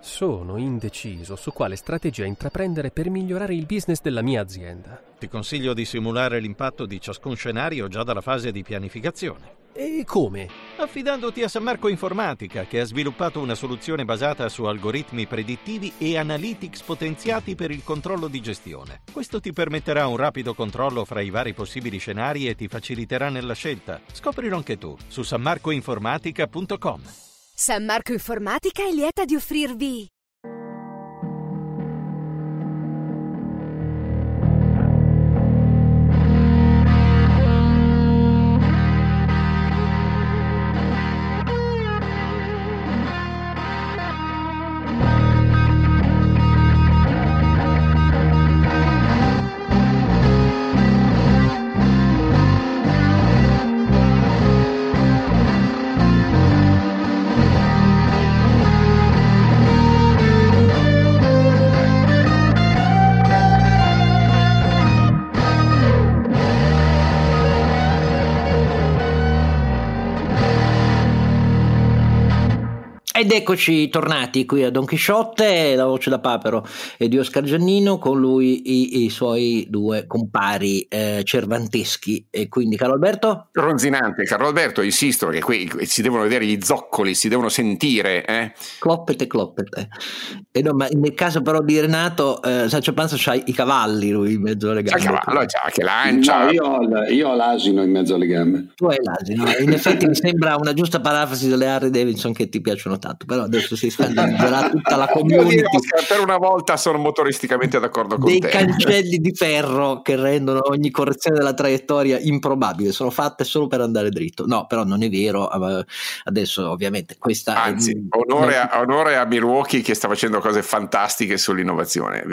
Sono indeciso su quale strategia intraprendere per migliorare il business della mia azienda. Ti consiglio di simulare l'impatto di ciascun scenario già dalla fase di pianificazione. E come? Affidandoti a San Marco Informatica, che ha sviluppato una soluzione basata su algoritmi predittivi e analytics potenziati per il controllo di gestione. Questo ti permetterà un rapido controllo fra i vari possibili scenari e ti faciliterà nella scelta. Scoprilo anche tu su sanmarcoinformatica.com. San Marco Informatica è lieta di offrirvi Ed eccoci tornati qui a Don Chisciotte, la voce da Papero e di Oscar Giannino, con lui i, i suoi due compari eh, cervanteschi. E quindi, Carlo Alberto? Ronzinante, Carlo Alberto, insisto che qui si devono vedere gli zoccoli, si devono sentire. Eh? Cloppete, cloppete. E no, ma nel caso però di Renato, eh, Sancio Panza c'ha i cavalli lui in mezzo alle gambe. C'ha il cavallo, c'ha che lancia. No, io, ho, io ho l'asino in mezzo alle gambe. Tu hai l'asino, in effetti mi sembra una giusta parafrasi delle Harry Davidson che ti piacciono tanto tanto, però adesso si scandalizzerà tutta la community. Oscar, per una volta sono motoristicamente d'accordo con dei te. Dei cancelli di ferro che rendono ogni correzione della traiettoria improbabile, sono fatte solo per andare dritto. No, però non è vero. Adesso ovviamente questa Anzi, è... onore, a, onore a Milwaukee che sta facendo cose fantastiche sull'innovazione.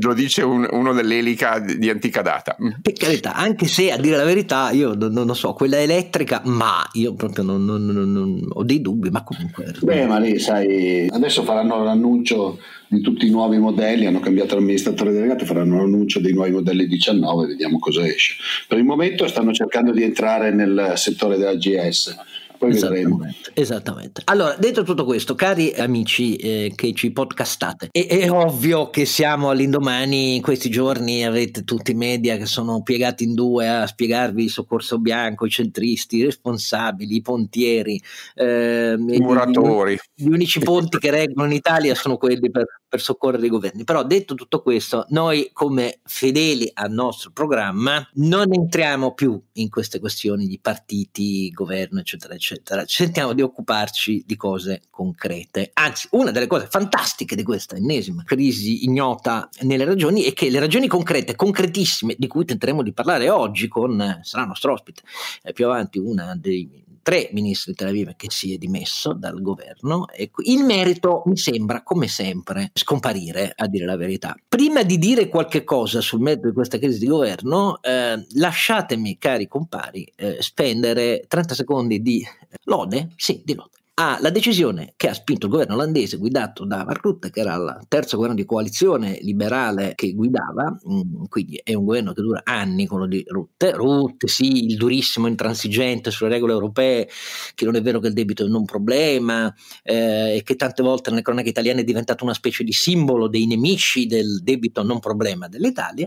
Lo dice un, uno dell'elica di antica data. Mm. Per carità, anche se a dire la verità, io non, non lo so, quella elettrica, ma io proprio non, non, ho dei dubbi, ma comunque. Beh, ma lì, sai, adesso faranno l'annuncio di tutti i nuovi modelli, hanno cambiato l'amministratore delegato, faranno l'annuncio dei nuovi modelli 19, vediamo cosa esce. Per il momento stanno cercando di entrare nel settore della GS poi esattamente, vedremo. Esattamente. Allora, detto tutto questo, cari amici eh, che ci podcastate, è, è, ovvio che siamo all'indomani, in questi giorni avete tutti i media che sono piegati in due a spiegarvi il soccorso bianco, i centristi, i responsabili, i pontieri, eh, i muratori. Gli, gli unici ponti che reggono in Italia sono quelli per, per soccorrere i governi. Però detto tutto questo, noi come fedeli al nostro programma non entriamo più in queste questioni di partiti, governo, eccetera, eccetera eccetera, cerchiamo di occuparci di cose concrete. Anzi, una delle cose fantastiche di questa ennesima crisi ignota nelle ragioni è che le ragioni concrete, concretissime, di cui tenteremo di parlare oggi con, sarà nostro ospite eh, più avanti, una dei tre ministri di Tel Aviv che si è dimesso dal governo. E il merito mi sembra, come sempre, scomparire, a dire la verità. Prima di dire qualche cosa sul merito di questa crisi di governo, eh, lasciatemi, cari compari, eh, spendere 30 secondi di lode, sì, di lode ha la decisione che ha spinto il governo olandese guidato da Mark Rutte, che era il terzo governo di coalizione liberale che guidava, mm, quindi è un governo che dura anni quello di Rutte, Rutte sì, il durissimo intransigente sulle regole europee, che non è vero che il debito è un problema eh, e che tante volte nelle cronache italiane è diventato una specie di simbolo dei nemici del debito non problema dell'Italia,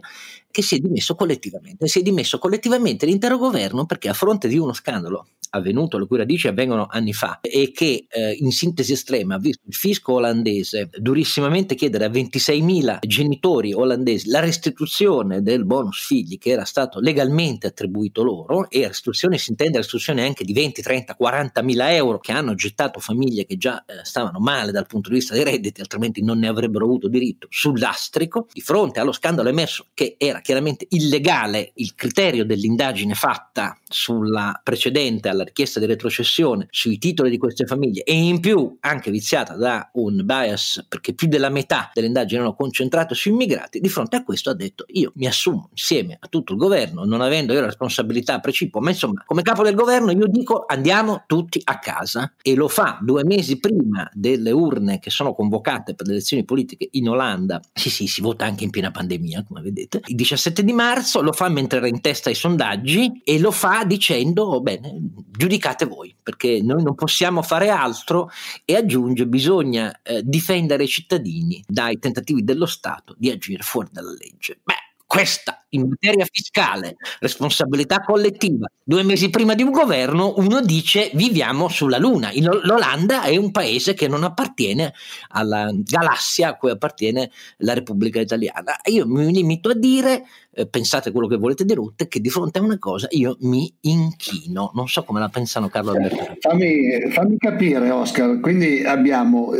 che si è dimesso collettivamente. Si è dimesso collettivamente l'intero governo perché a fronte di uno scandalo avvenuto, le cui radici avvengono anni fa, e che eh, in sintesi estrema ha visto il fisco olandese durissimamente chiedere a 26.000 genitori olandesi la restituzione del bonus figli che era stato legalmente attribuito loro, e restituzione si intende restituzione anche di 20, 30, 40 mila euro che hanno gettato famiglie che già eh, stavano male dal punto di vista dei redditi, altrimenti non ne avrebbero avuto diritto, sull'astrico, di fronte allo scandalo emerso che era chiaramente illegale il criterio dell'indagine fatta sulla precedente alla richiesta di retrocessione sui titoli di queste famiglie e in più anche viziata da un bias perché più della metà delle indagini erano concentrate su immigrati, di fronte a questo ha detto io mi assumo insieme a tutto il governo, non avendo io la responsabilità precipuo, ma insomma come capo del governo io dico andiamo tutti a casa. E lo fa due mesi prima delle urne che sono convocate per le elezioni politiche in Olanda, sì sì si vota anche in piena pandemia come vedete, il 17 di marzo lo fa mentre era in testa ai sondaggi e lo fa dicendo bene giudicate voi, perché noi non possiamo fare altro e aggiunge bisogna eh, difendere i cittadini dai tentativi dello Stato di agire fuori dalla legge. Beh, questa in materia fiscale, responsabilità collettiva, due mesi prima di un governo, uno dice viviamo sulla Luna. L'Olanda è un paese che non appartiene alla galassia a cui appartiene la Repubblica Italiana. Io mi limito a dire, eh, pensate quello che volete di Rutte, che di fronte a una cosa io mi inchino. Non so come la pensano Carlo Alberto. Fammi, fammi capire Oscar, quindi abbiamo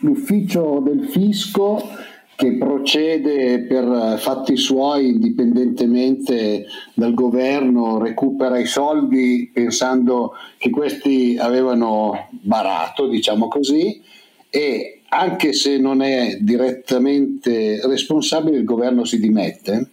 l'ufficio del fisco che procede per fatti suoi indipendentemente dal governo, recupera i soldi pensando che questi avevano barato, diciamo così, e anche se non è direttamente responsabile il governo si dimette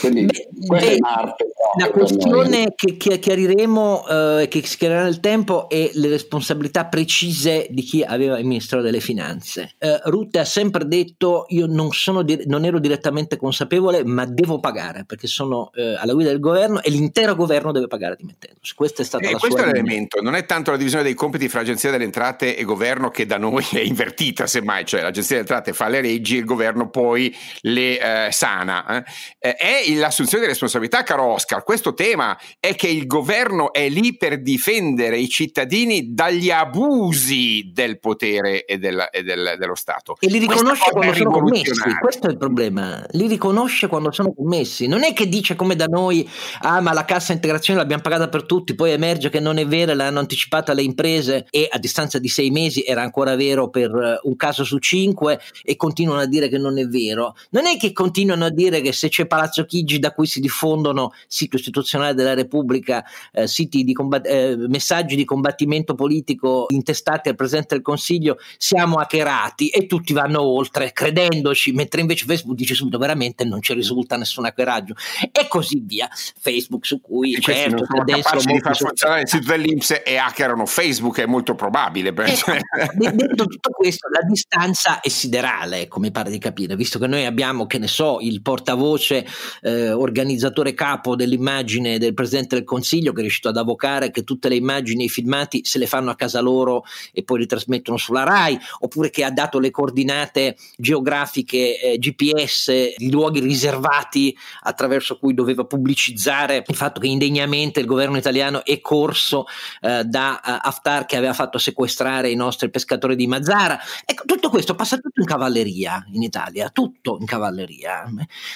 quindi questa è Marte. La questione che, che, chiariremo, eh, che si chiarirà nel tempo, è le responsabilità precise di chi aveva il Ministero delle Finanze. Eh, Rutte ha sempre detto: Io non, di- non, ero direttamente consapevole, ma devo pagare perché sono eh, alla guida del governo e l'intero governo deve pagare dimettendosi. Questa è stata e la questo è l'elemento, non è tanto la divisione dei compiti fra Agenzia delle Entrate e governo che da noi è invertita, semmai, cioè l'Agenzia delle Entrate fa le leggi e il governo poi le eh, sana. Eh eh, è l'assunzione di responsabilità, caro Oscar. Questo tema è che il governo è lì per difendere i cittadini dagli abusi del potere e, del, e del, dello Stato. E li riconosce quando sono commessi. Questo è il problema. Li riconosce quando sono commessi. Non è che dice come da noi, ah, ma la cassa integrazione l'abbiamo pagata per tutti, poi emerge che non è vera, l'hanno anticipata le imprese e a distanza di sei mesi era ancora vero per eh, un caso su cinque e continuano a dire che non è vero. Non è che continuano a dire che se c'è Palazzo Chigi da cui si diffondono sito istituzionale della Repubblica, eh, di combat- eh, messaggi di combattimento politico intestati al Presidente del Consiglio, siamo hackerati e tutti vanno oltre credendoci, mentre invece Facebook dice subito veramente non ci risulta nessun hackeraggio e così via. Facebook su cui e certo, sono capaci di far funzionare il sito dell'Inps e hackerano Facebook, è molto probabile. Per... Eh, detto tutto questo, la distanza è siderale, come pare di capire, visto che noi abbiamo, che ne so, il portavoce eh, organizzatore capo dell'immagine del Presidente del Consiglio che è riuscito ad avvocare che tutte le immagini e i filmati se le fanno a casa loro e poi li trasmettono sulla RAI, oppure che ha dato le coordinate geografiche eh, GPS di luoghi riservati attraverso cui doveva pubblicizzare il fatto che indegnamente il governo italiano è corso eh, da uh, Haftar che aveva fatto sequestrare i nostri pescatori di Mazzara. Ecco, tutto questo passa tutto in cavalleria in Italia, tutto in cavalleria.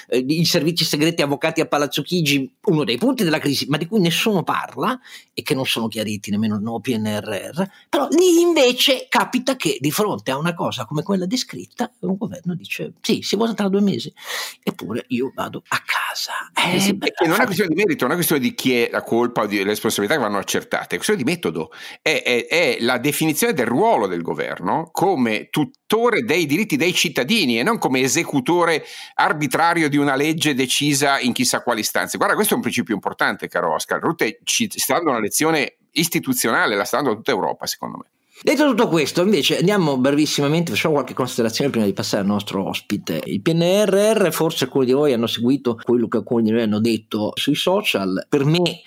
Eh, I servizi segreti avvocati a Palazzo Chigi, uno dei punti della crisi, ma di cui nessuno parla e che non sono chiariti nemmeno nel nuovo PNRR, però lì invece capita che di fronte a una cosa come quella descritta un governo dice sì, si vota tra due mesi, eppure io vado a casa. Eh, sì, perché non è una questione di merito, non è una questione di chi è la colpa o di responsabilità che vanno accertate, è una questione di metodo, è, è, è la definizione del ruolo del governo come tutore dei diritti dei cittadini e non come esecutore arbitrario di una legge decisa decisa in chissà quali istanze. Guarda, questo è un principio importante, caro Oscar. Rutte ci sta dando una lezione istituzionale, la sta dando a tutta Europa, secondo me. Detto tutto questo, invece, andiamo brevissimamente, facciamo qualche considerazione prima di passare al nostro ospite. Il PNRR, forse alcuni di voi hanno seguito quello che alcuni di noi hanno detto sui social. Per me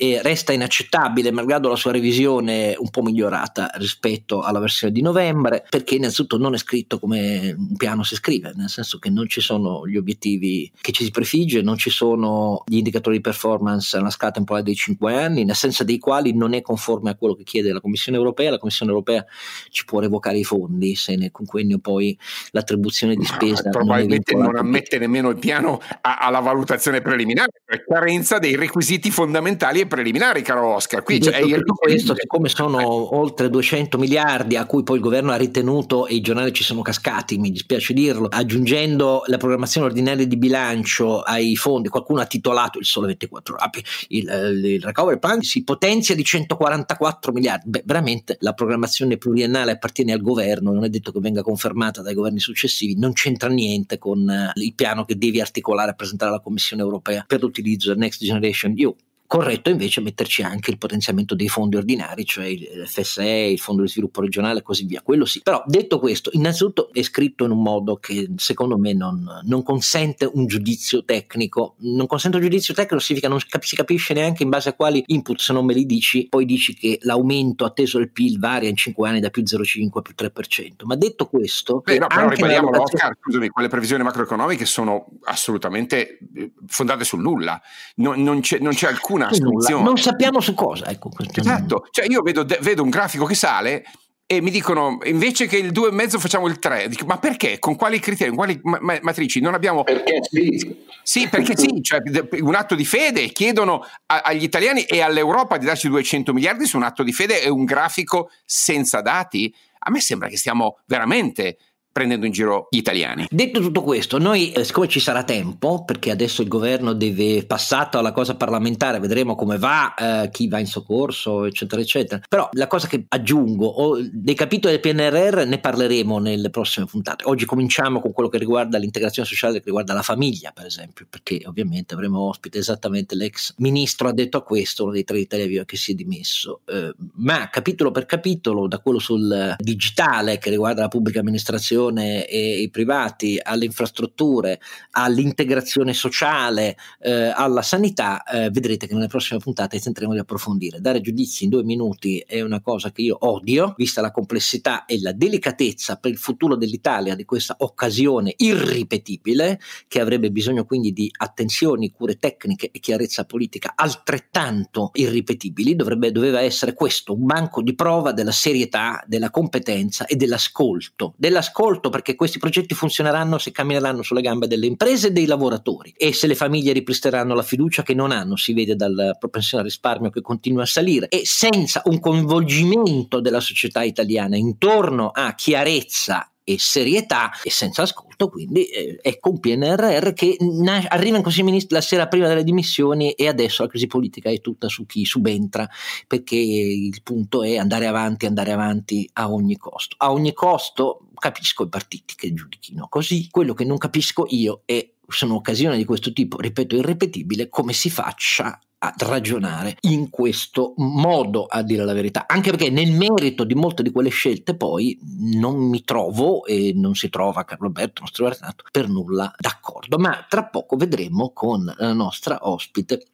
eh, resta inaccettabile, malgrado la sua revisione un po' migliorata rispetto alla versione di novembre, perché innanzitutto non è scritto come un piano si scrive, nel senso che non ci sono gli obiettivi che ci si prefigge, non ci sono gli indicatori di performance alla scala temporale dei 5 anni, in assenza dei quali non è conforme a quello che chiede la Commissione europea. La Commissione europea ci può revocare i fondi se nel quinquennio poi l'attribuzione di spesa. No, probabilmente non, non ammette nemmeno il piano alla valutazione preliminare, per carenza dei requisiti fondamentali e preliminari, caro Oscar. Qui c'è tutto questo, siccome sono eh. oltre 200 miliardi a cui poi il governo ha ritenuto e i giornali ci sono cascati, mi dispiace dirlo, aggiungendo la programmazione ordinaria di bilancio ai fondi, qualcuno ha titolato il sole 24 ore, il, il, il recovery plan si potenzia di 144 miliardi. Beh, veramente la programmazione pluriennale appartiene al governo, non è detto che venga confermata dai governi successivi, non c'entra niente con uh, il piano che devi articolare e presentare alla Commissione europea per l'utilizzo del Next Generation EU corretto invece metterci anche il potenziamento dei fondi ordinari, cioè il FSE, il Fondo di Sviluppo Regionale e così via. Quello sì. Però detto questo, innanzitutto è scritto in un modo che secondo me non, non consente un giudizio tecnico. Non consente un giudizio tecnico significa non si capisce neanche in base a quali input, se non me li dici, poi dici che l'aumento atteso del PIL varia in 5 anni da più 0,5 a più 3%. Ma detto questo... Beh, no, però ribadiamo, Oscar, scusami, quelle previsioni macroeconomiche sono assolutamente eh, fondate sul nulla. Non, non, c'è, non c'è, alcuna assunzione. Non sappiamo su cosa. Ecco, esatto, cioè io vedo, vedo un grafico che sale e mi dicono invece che il 2,5 facciamo il 3. Dico, ma perché? Con quali criteri? Con quali ma- matrici? Non abbiamo. Perché sì. Sì, perché sì, cioè, un atto di fede. Chiedono a- agli italiani e all'Europa di darci 200 miliardi su un atto di fede e un grafico senza dati. A me sembra che stiamo veramente prendendo in giro gli italiani. Detto tutto questo, noi eh, siccome ci sarà tempo, perché adesso il governo deve passato alla cosa parlamentare, vedremo come va, eh, chi va in soccorso, eccetera, eccetera. Però la cosa che aggiungo, o, dei capitoli del PNRR ne parleremo nelle prossime puntate. Oggi cominciamo con quello che riguarda l'integrazione sociale, che riguarda la famiglia, per esempio, perché ovviamente avremo ospite esattamente l'ex ministro ha detto a questo, uno dei tre Italia Viva che si è dimesso. Eh, ma capitolo per capitolo, da quello sul digitale che riguarda la pubblica amministrazione, l'istruzione e i privati, alle infrastrutture, all'integrazione sociale, eh, alla sanità, eh, vedrete che nelle prossime puntate tenteremo di approfondire. Dare giudizi in due minuti è una cosa che io odio, vista la complessità e la delicatezza per il futuro dell'Italia di questa occasione irripetibile, che avrebbe bisogno quindi di attenzioni, cure tecniche e chiarezza politica altrettanto irripetibili, dovrebbe, doveva essere questo un banco di prova della serietà, della competenza e dell'ascolto, dell'ascolto molto perché questi progetti funzioneranno se cammineranno sulle gambe delle imprese e dei lavoratori e se le famiglie ripristeranno la fiducia che non hanno, si vede dalla propensione al risparmio che continua a salire e senza un coinvolgimento della società italiana intorno a chiarezza e serietà e senza ascolto, quindi eh, ecco un PNRR che na- arriva in Consiglio Ministri la sera prima delle dimissioni e adesso la crisi politica è tutta su chi subentra perché il punto è andare avanti, andare avanti a ogni costo. A ogni costo capisco i partiti che giudichino così, quello che non capisco io è sono occasioni di questo tipo, ripeto, irripetibile, come si faccia a ragionare in questo modo, a dire la verità, anche perché nel merito di molte di quelle scelte poi non mi trovo e non si trova Carlo Alberto, nostro Renato, per nulla d'accordo, ma tra poco vedremo con la nostra ospite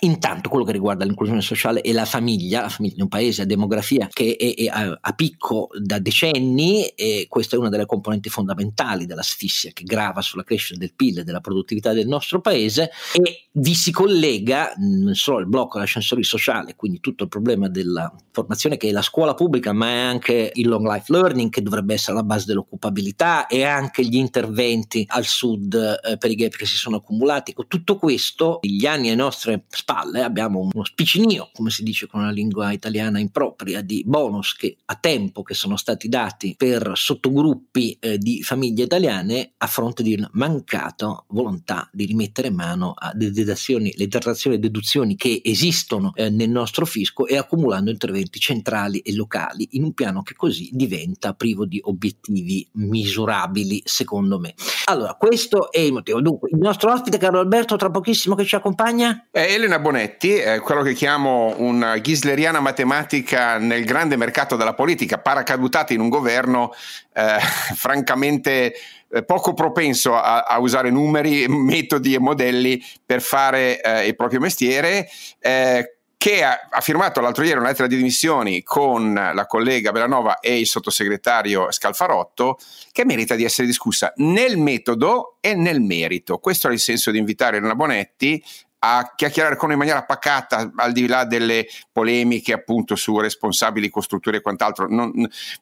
Intanto quello che riguarda l'inclusione sociale e la famiglia, la famiglia di un paese a demografia che è, è a, a, picco da decenni e questa è una delle componenti fondamentali dell'asfissia che grava sulla crescita del PIL e della produttività del nostro paese e vi si collega non solo il blocco dell'ascensore sociale, quindi tutto il problema della formazione che è la scuola pubblica, ma è anche il long life learning che dovrebbe essere la base dell'occupabilità e anche gli interventi al sud eh, per i gap che si sono accumulati. Con tutto questo, gli anni ai nostri spalle abbiamo uno spiccinio, come si dice con una lingua italiana impropria, di bonus che a tempo che sono stati dati per sottogruppi eh, di famiglie italiane a fronte di una mancata volontà di rimettere mano a dedazioni, le detrazioni e deduzioni che esistono eh, nel nostro fisco e accumulando interventi centrali e locali in un piano che così diventa privo di obiettivi misurabili, secondo me. Allora, questo è il motivo. Dunque, il nostro ospite Carlo Alberto tra pochissimo che ci accompagna? Eh, Elena Bonetti, eh, quello che chiamo una ghisleriana matematica nel grande mercato della politica, paracadutata in un governo eh, francamente eh, poco propenso a, a, usare numeri, metodi e modelli per fare eh, il proprio mestiere eh, che ha, ha, firmato l'altro ieri una lettera di dimissioni con la collega Belanova e il sottosegretario Scalfarotto, che merita di essere discussa nel metodo e nel merito. Questo è il senso di invitare Elena Bonetti a chiacchierare con noi in maniera pacata, al di là delle polemiche appunto su responsabili, costruttori e quant'altro, non,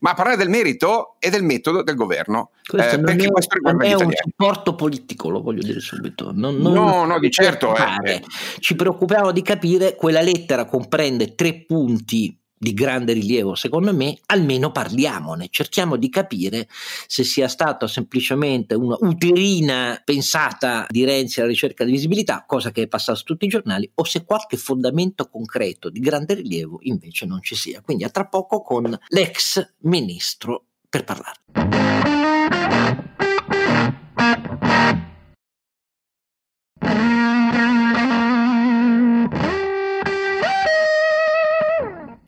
ma a parlare del merito e del metodo del governo. Questo eh, non è, questo non è un supporto politico, lo voglio dire subito. Non, non no, no, di certo. Eh. Ci preoccupiamo di capire, quella lettera comprende tre punti di grande rilievo, secondo me, almeno parliamone, cerchiamo di capire se sia stata semplicemente una uterina pensata di Renzi alla ricerca di visibilità, cosa che è passata su tutti i giornali, o se qualche fondamento concreto di grande rilievo invece non ci sia. Quindi a tra poco con l'ex ministro per parlare.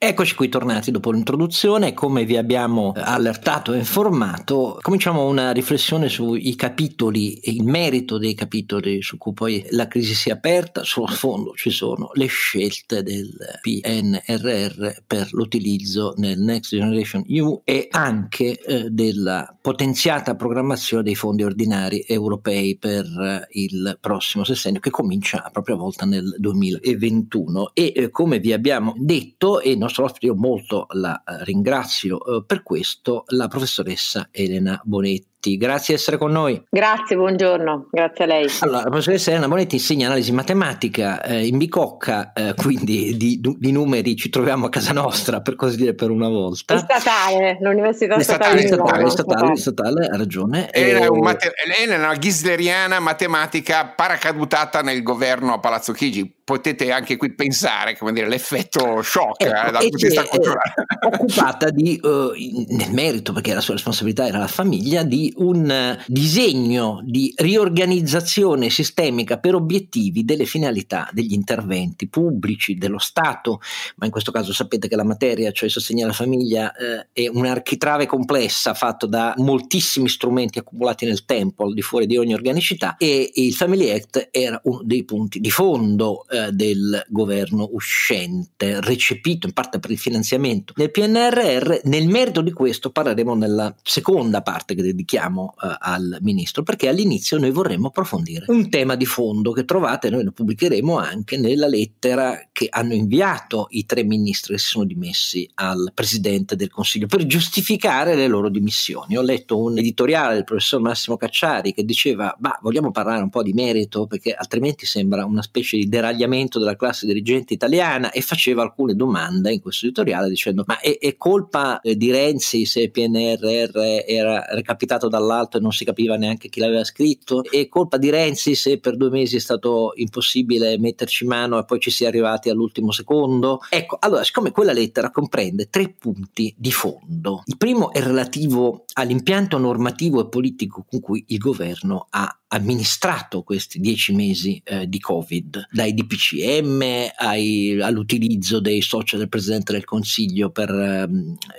Eccoci qui tornati dopo l'introduzione, come vi abbiamo allertato e informato, cominciamo una riflessione sui capitoli, il merito dei capitoli su cui poi la crisi si è aperta, sullo sfondo ci sono le scelte del PNRR per l'utilizzo nel Next Generation EU e anche eh, della potenziata programmazione dei fondi ordinari europei per eh, il prossimo sessennio che comincia a propria volta nel 2021 e eh, come vi abbiamo detto e nostro ospite, io molto la eh, ringrazio eh, per questo, la professoressa Elena Bonetti. Grazie di essere con noi. Grazie, buongiorno, grazie a lei. Allora, la professoressa Elena Bonetti insegna analisi matematica eh, in Bicocca, eh, quindi di, di, numeri ci troviamo a casa nostra, per così dire, per una volta. È statale, l'Università è Statale. È statale, statale, statale, ha ragione. Elena è, un mate- Elena è una ghisleriana matematica paracadutata nel governo a Palazzo Chigi potete anche qui pensare, come dire, l'effetto shock ecco, eh, dal punto di vista culturale. occupata di, uh, nel merito, perché la sua responsabilità era la famiglia, di un disegno di riorganizzazione sistemica per obiettivi delle finalità degli interventi pubblici dello Stato, ma in questo caso sapete che la materia, cioè sostegno alla famiglia, uh, è un'architrave complessa fatto da moltissimi strumenti accumulati nel tempo, al di fuori di ogni organicità, e il Family Act era uno dei punti di fondo eh, del governo uscente, recepito in parte per il finanziamento del PNRR. Nel merito di questo parleremo nella seconda parte che dedichiamo eh, al ministro, perché all'inizio noi vorremmo approfondire un tema di fondo che trovate, noi lo pubblicheremo anche nella lettera che hanno inviato i tre ministri che si sono dimessi al Presidente del Consiglio per giustificare le loro dimissioni. Ho letto un editoriale del professor Massimo Cacciari che diceva, ma vogliamo parlare un po' di merito perché altrimenti sembra una specie di deragliamento della classe dirigente italiana e faceva alcune domande in questo editoriale dicendo ma è, è colpa eh, di Renzi se PNRR era recapitato dall'alto e non si capiva neanche chi l'aveva scritto? È colpa di Renzi se per due mesi è stato impossibile metterci mano e poi ci si è arrivati all'ultimo secondo? Ecco, allora siccome quella lettera comprende tre punti di fondo, il primo è relativo all'impianto normativo e politico con cui il governo ha amministrato questi dieci mesi eh, di Covid, dai DPCM ai, all'utilizzo dei social del Presidente del Consiglio per eh,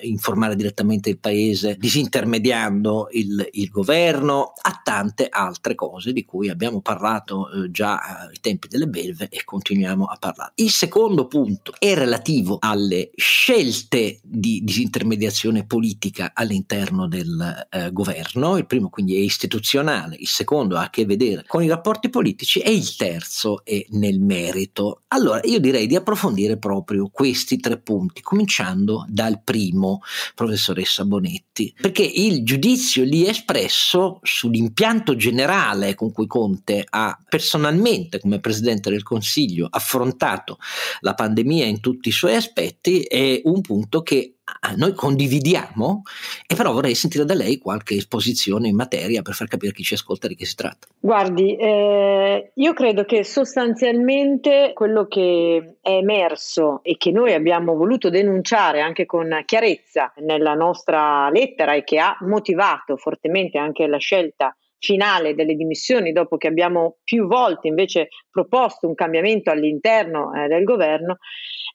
informare direttamente il Paese, disintermediando il, il, governo, a tante altre cose di cui abbiamo parlato eh, già ai tempi delle belve e continuiamo a parlare. Il secondo punto è relativo alle scelte di disintermediazione politica all'interno del eh, governo, il primo quindi è istituzionale, il secondo ha a che vedere con i rapporti politici e il terzo è nel merito. Allora io direi di approfondire proprio questi tre punti, cominciando dal primo, professoressa Bonetti, perché il giudizio lì espresso sull'impianto generale con cui Conte ha personalmente come Presidente del Consiglio affrontato la pandemia in tutti i suoi aspetti è un punto che noi condividiamo e però vorrei sentire da lei qualche esposizione in materia per far capire chi ci ascolta di che si tratta. Guardi, eh, io credo che sostanzialmente quello che è emerso e che noi abbiamo voluto denunciare anche con chiarezza nella nostra lettera e che ha motivato fortemente anche la scelta finale delle dimissioni dopo che abbiamo più volte invece proposto un cambiamento all'interno eh, del governo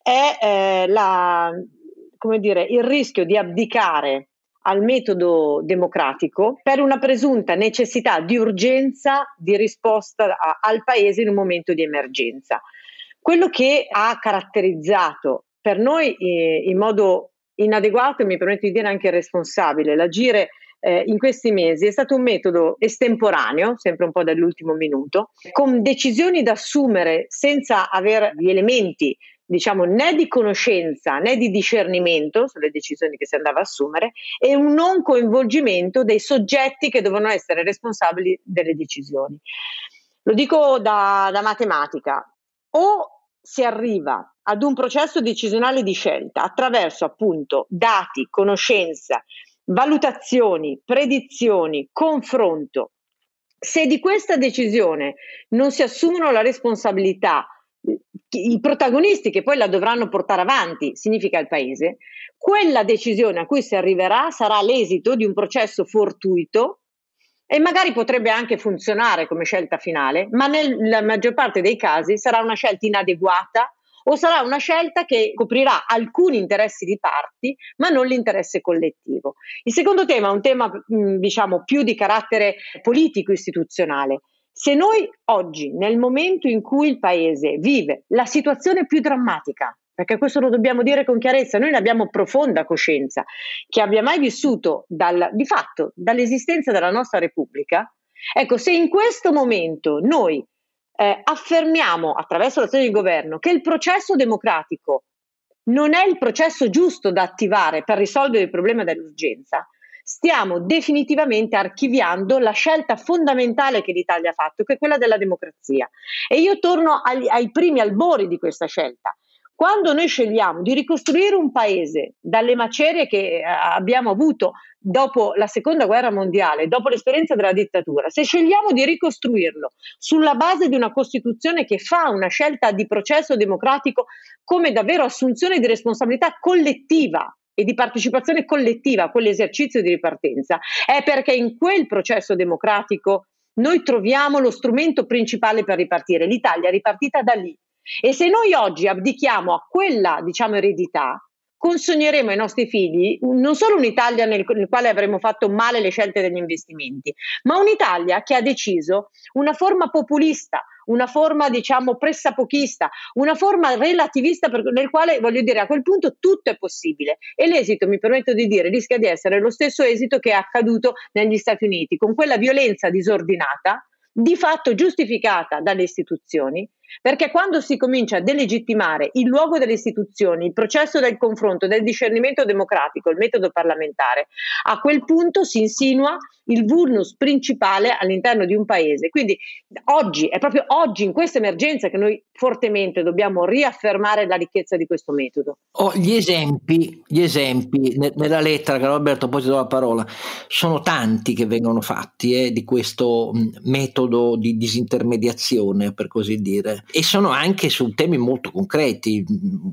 è eh, la come dire, il rischio di abdicare al metodo democratico per una presunta necessità di urgenza di risposta a, al Paese in un momento di emergenza. Quello che ha caratterizzato per noi eh, in modo inadeguato e mi permetto di dire anche responsabile l'agire eh, in questi mesi è stato un metodo estemporaneo, sempre un po' dall'ultimo minuto, con decisioni da assumere senza avere gli elementi diciamo né di conoscenza né di discernimento sulle decisioni che si andava a assumere e un non coinvolgimento dei soggetti che dovevano essere responsabili delle decisioni. Lo dico da, da matematica, o si arriva ad un processo decisionale di scelta attraverso appunto dati, conoscenza, valutazioni, predizioni, confronto. Se di questa decisione non si assumono la responsabilità i protagonisti che poi la dovranno portare avanti, significa il paese, quella decisione a cui si arriverà sarà l'esito di un processo fortuito e magari potrebbe anche funzionare come scelta finale, ma nella maggior parte dei casi sarà una scelta inadeguata o sarà una scelta che coprirà alcuni interessi di parti, ma non l'interesse collettivo. Il secondo tema è un tema, diciamo, più di carattere politico istituzionale. Se noi oggi, nel momento in cui il Paese vive la situazione più drammatica, perché questo lo dobbiamo dire con chiarezza, noi ne abbiamo profonda coscienza, che abbia mai vissuto dal, di fatto dall'esistenza della nostra Repubblica, ecco, se in questo momento noi eh, affermiamo attraverso l'azione di governo che il processo democratico non è il processo giusto da attivare per risolvere il problema dell'urgenza, stiamo definitivamente archiviando la scelta fondamentale che l'Italia ha fatto, che è quella della democrazia. E io torno agli, ai primi albori di questa scelta. Quando noi scegliamo di ricostruire un paese dalle macerie che eh, abbiamo avuto dopo la seconda guerra mondiale, dopo l'esperienza della dittatura, se scegliamo di ricostruirlo sulla base di una Costituzione che fa una scelta di processo democratico come davvero assunzione di responsabilità collettiva e di partecipazione collettiva a quell'esercizio di ripartenza, è perché in quel processo democratico noi troviamo lo strumento principale per ripartire. L'Italia è ripartita da lì. E se noi oggi abdichiamo a quella, diciamo, eredità, consegneremo ai nostri figli non solo un'Italia nel, nel, quale avremo fatto male le scelte degli investimenti, ma un'Italia che ha deciso una forma populista, una forma diciamo pressapochista, una forma relativista per, nel quale voglio dire a quel punto tutto è possibile. E l'esito, mi permetto di dire, rischia di essere lo stesso esito che è accaduto negli Stati Uniti, con quella violenza disordinata di fatto giustificata dalle istituzioni perché quando si comincia a delegittimare il luogo delle istituzioni, il processo del confronto, del discernimento democratico, il metodo parlamentare, a quel punto si insinua il vulnus principale all'interno di un paese. Quindi oggi, è proprio oggi, in questa emergenza, che noi fortemente dobbiamo riaffermare la ricchezza di questo metodo. Oh, gli esempi, gli esempi nella lettera, che Roberto, poi ti do la parola, sono tanti che vengono fatti eh, di questo metodo di disintermediazione, per così dire e sono anche su temi molto concreti.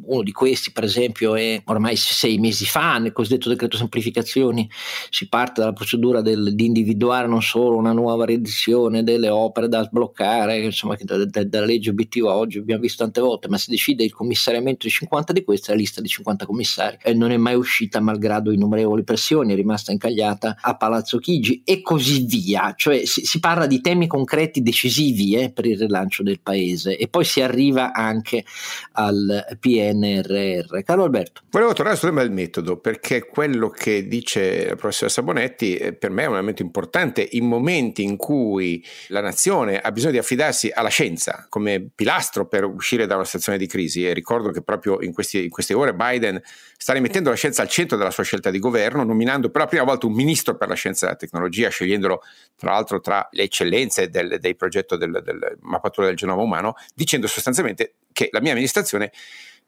Uno di questi, per esempio, è ormai sei mesi fa, nel cosiddetto decreto semplificazioni, si parte dalla procedura del, di individuare non solo una nuova redizione delle opere da sbloccare, insomma, che da, da, dalla legge obiettiva oggi abbiamo visto tante volte, ma si decide il commissariamento di 50 di queste, la lista di 50 commissari e non è mai uscita malgrado innumerevoli pressioni, è rimasta incagliata a Palazzo Chigi e così via. Cioè si, si parla di temi concreti decisivi eh, per il rilancio del paese e poi si arriva anche al PNRR. Carlo Alberto. Volevo tornare sul tema del metodo perché quello che dice la professoressa Bonetti eh, per me è un elemento importante in momenti in cui la nazione ha bisogno di affidarsi alla scienza come pilastro per uscire da una situazione di crisi e ricordo che proprio in, questi, in queste ore Biden sta rimettendo la scienza al centro della sua scelta di governo nominando per la prima volta un ministro per la scienza e la tecnologia scegliendolo tra l'altro tra le eccellenze del, dei progetti del, del mappatura del genoma umano dicendo sostanzialmente che la mia amministrazione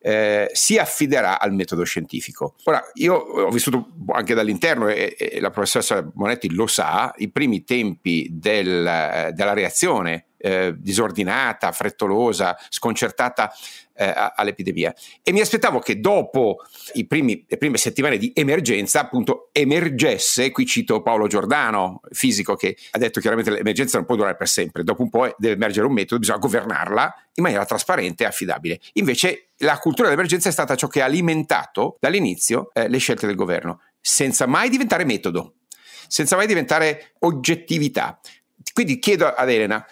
eh, si affiderà al metodo scientifico. Ora, io ho vissuto anche dall'interno e, e la professoressa Monetti lo sa, i primi tempi del, della reazione eh, disordinata, frettolosa, sconcertata eh, all'epidemia. E mi aspettavo che dopo primi, le prime settimane di emergenza, appunto, emergesse, qui cito Paolo Giordano, fisico, che ha detto chiaramente che l'emergenza non può durare per sempre, dopo un po' deve emergere un metodo, bisogna governarla in maniera trasparente e affidabile. Invece la cultura dell'emergenza è stata ciò che ha alimentato dall'inizio eh, le scelte del governo, senza mai diventare metodo, senza mai diventare oggettività. Quindi chiedo ad Elena,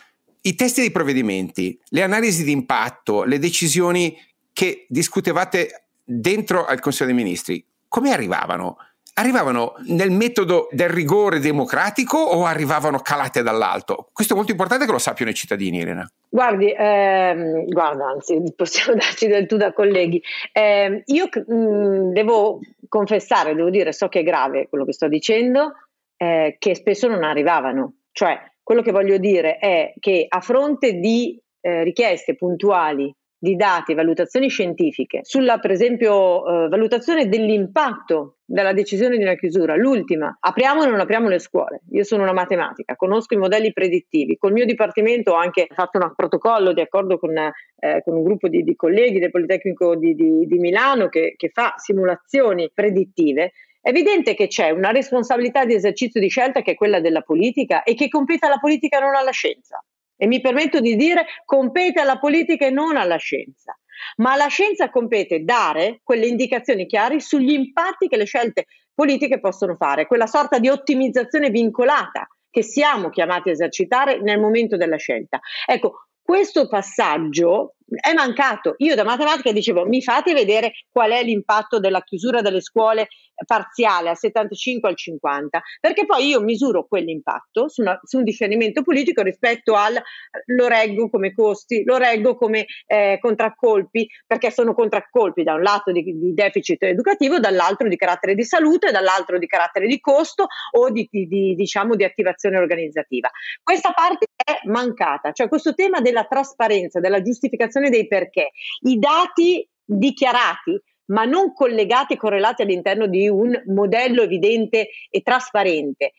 i testi dei provvedimenti, le analisi di impatto, le decisioni che discutevate dentro al Consiglio dei Ministri, come arrivavano? Arrivavano nel metodo del rigore democratico o arrivavano calate dall'alto? Questo è molto importante che lo sappiano i cittadini, Elena. Guardi, ehm, guarda, anzi, possiamo darci del tu da colleghi. Eh, io mh, mm, devo confessare, devo dire, so che è grave quello che sto dicendo, eh, che spesso non arrivavano. Cioè, quello che voglio dire è che a fronte di eh, richieste puntuali di dati valutazioni scientifiche sulla, per esempio, eh, valutazione dell'impatto della decisione di una chiusura, l'ultima, apriamo o non apriamo le scuole. Io sono una matematica, conosco i modelli predittivi. Col mio dipartimento ho anche fatto un protocollo di accordo con, eh, con un gruppo di, di, colleghi del Politecnico di, di, di Milano che, che fa simulazioni predittive è evidente che c'è una responsabilità di esercizio di scelta che è quella della politica e che compete alla politica e non alla scienza. E mi permetto di dire compete alla politica e non alla scienza. ma alla scienza compete dare quelle indicazioni chiare sugli impatti che le scelte politiche possono fare, quella sorta di ottimizzazione vincolata che siamo chiamati a esercitare nel momento della scelta. Ecco, questo passaggio è mancato. Io da matematica dicevo mi fate vedere qual è l'impatto della chiusura delle scuole parziale al 75 al 50, perché poi io misuro quell'impatto su, una, su un discernimento politico rispetto al lo reggo come costi, lo reggo come eh, contraccolpi, perché sono contraccolpi da un lato di, di, deficit educativo, dall'altro di carattere di salute, dall'altro di carattere di costo o di, di, di diciamo di attivazione organizzativa. Questa parte è mancata, cioè questo tema della trasparenza, della giustificazione spiegazione dei perché. I dati dichiarati ma non collegati e correlati all'interno di un modello evidente e trasparente.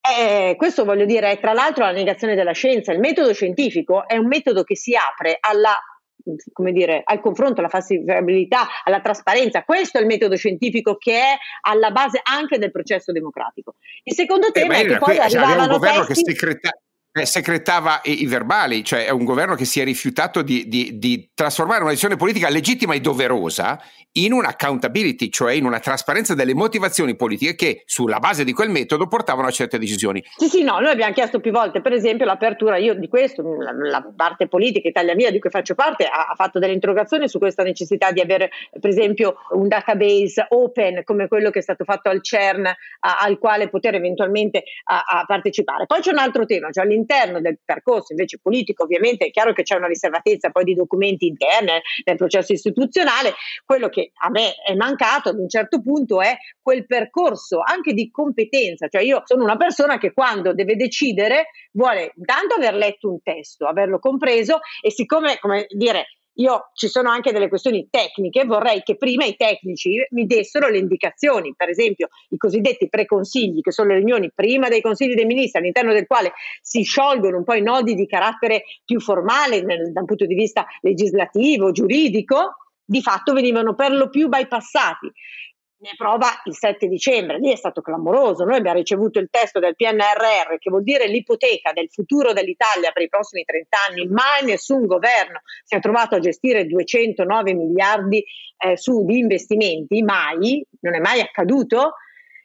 Eh, questo voglio dire è tra l'altro la negazione della scienza. Il metodo scientifico è un metodo che si apre alla come dire, al confronto, alla falsificabilità, alla trasparenza. Questo è il metodo scientifico che è alla base anche del processo democratico. Il secondo eh, tema eh, è che poi arrivavano un governo testi... che secreta- eh, secretava i, i, verbali, cioè è un governo che si è rifiutato di, di, di, trasformare una decisione politica legittima e doverosa in una accountability, cioè in una trasparenza delle motivazioni politiche che sulla base di quel metodo portavano a certe decisioni. Sì, sì, no, noi abbiamo chiesto più volte, per esempio, l'apertura, io di questo, la, la parte politica Italia Via di cui faccio parte, ha, ha, fatto delle interrogazioni su questa necessità di avere, per esempio, un database open come quello che è stato fatto al CERN, a, al quale poter eventualmente a, partecipare. Poi c'è un altro tema, cioè all'interno del percorso invece politico, ovviamente è chiaro che c'è una riservatezza poi di documenti interni nel processo istituzionale, quello che a me è mancato ad un certo punto è quel percorso anche di competenza, cioè io sono una persona che quando deve decidere vuole intanto aver letto un testo, averlo compreso e siccome, come dire, io ci sono anche delle questioni tecniche, vorrei che prima i tecnici mi dessero le indicazioni, per esempio i cosiddetti preconsigli, che sono le riunioni prima dei consigli dei ministri, all'interno del quale si sciolgono un po' i nodi di carattere più formale nel, da un punto di vista legislativo, giuridico, di fatto venivano per lo più bypassati ne prova il 7 dicembre, lì è stato clamoroso, noi abbiamo ricevuto il testo del PNRR che vuol dire l'ipoteca del futuro dell'Italia per i prossimi 30 anni, mai nessun governo si è trovato a gestire 209 miliardi eh, su di investimenti, mai, non è mai accaduto.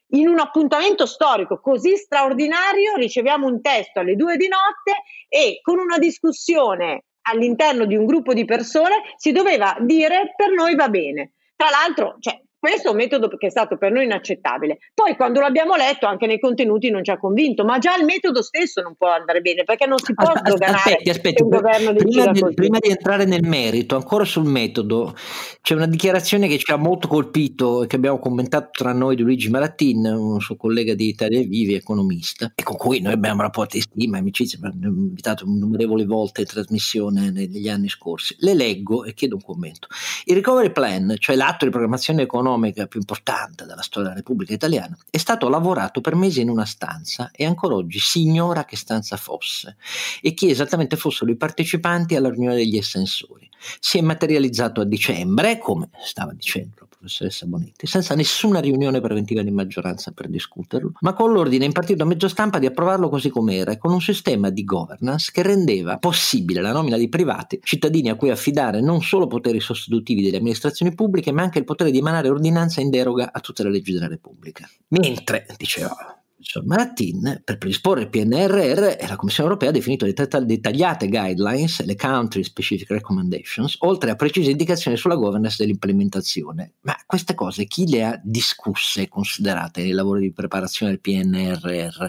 In un appuntamento storico così straordinario riceviamo un testo alle due di notte e con una discussione all'interno di un gruppo di persone si doveva dire per noi va bene. Tra l'altro, cioè, questo è un metodo che è stato per noi inaccettabile. Poi quando l'abbiamo letto anche nei contenuti non ci ha convinto, ma già il metodo stesso non può andare bene perché non si può sdoganare aspetti, aspetti, un governo prima di, prima di entrare nel merito, ancora sul metodo, c'è una dichiarazione che ci ha molto colpito e che abbiamo commentato tra noi di Luigi Marattin, un suo collega di Italia Vivi, economista, e con cui noi abbiamo rapporti di stima, amicizia, mi hanno invitato innumerevoli volte in trasmissione negli anni scorsi. Le leggo e chiedo un commento. Il recovery plan, cioè l'atto di programmazione economica economica più importante della storia della Repubblica Italiana, è stato lavorato per mesi in una stanza e ancora oggi si ignora che stanza fosse e chi esattamente fossero i partecipanti alla riunione degli estensori. Si è materializzato a dicembre, come stava dicendo la professoressa Bonetti, senza nessuna riunione preventiva di maggioranza per discuterlo, ma con l'ordine impartito a mezzo stampa di approvarlo così com'era e con un sistema di governance che rendeva possibile la nomina di privati, cittadini a cui affidare non solo poteri sostitutivi delle amministrazioni pubbliche, ma anche il potere di emanare ordini ordinanza in deroga a tutte le leggi della Repubblica. Mentre, diceva Martin, per predisporre il PNRR la Commissione europea ha definito dettagliate guidelines, le country specific recommendations, oltre a precise indicazioni sulla governance dell'implementazione. Ma queste cose chi le ha discusse e considerate nei lavori di preparazione del PNRR?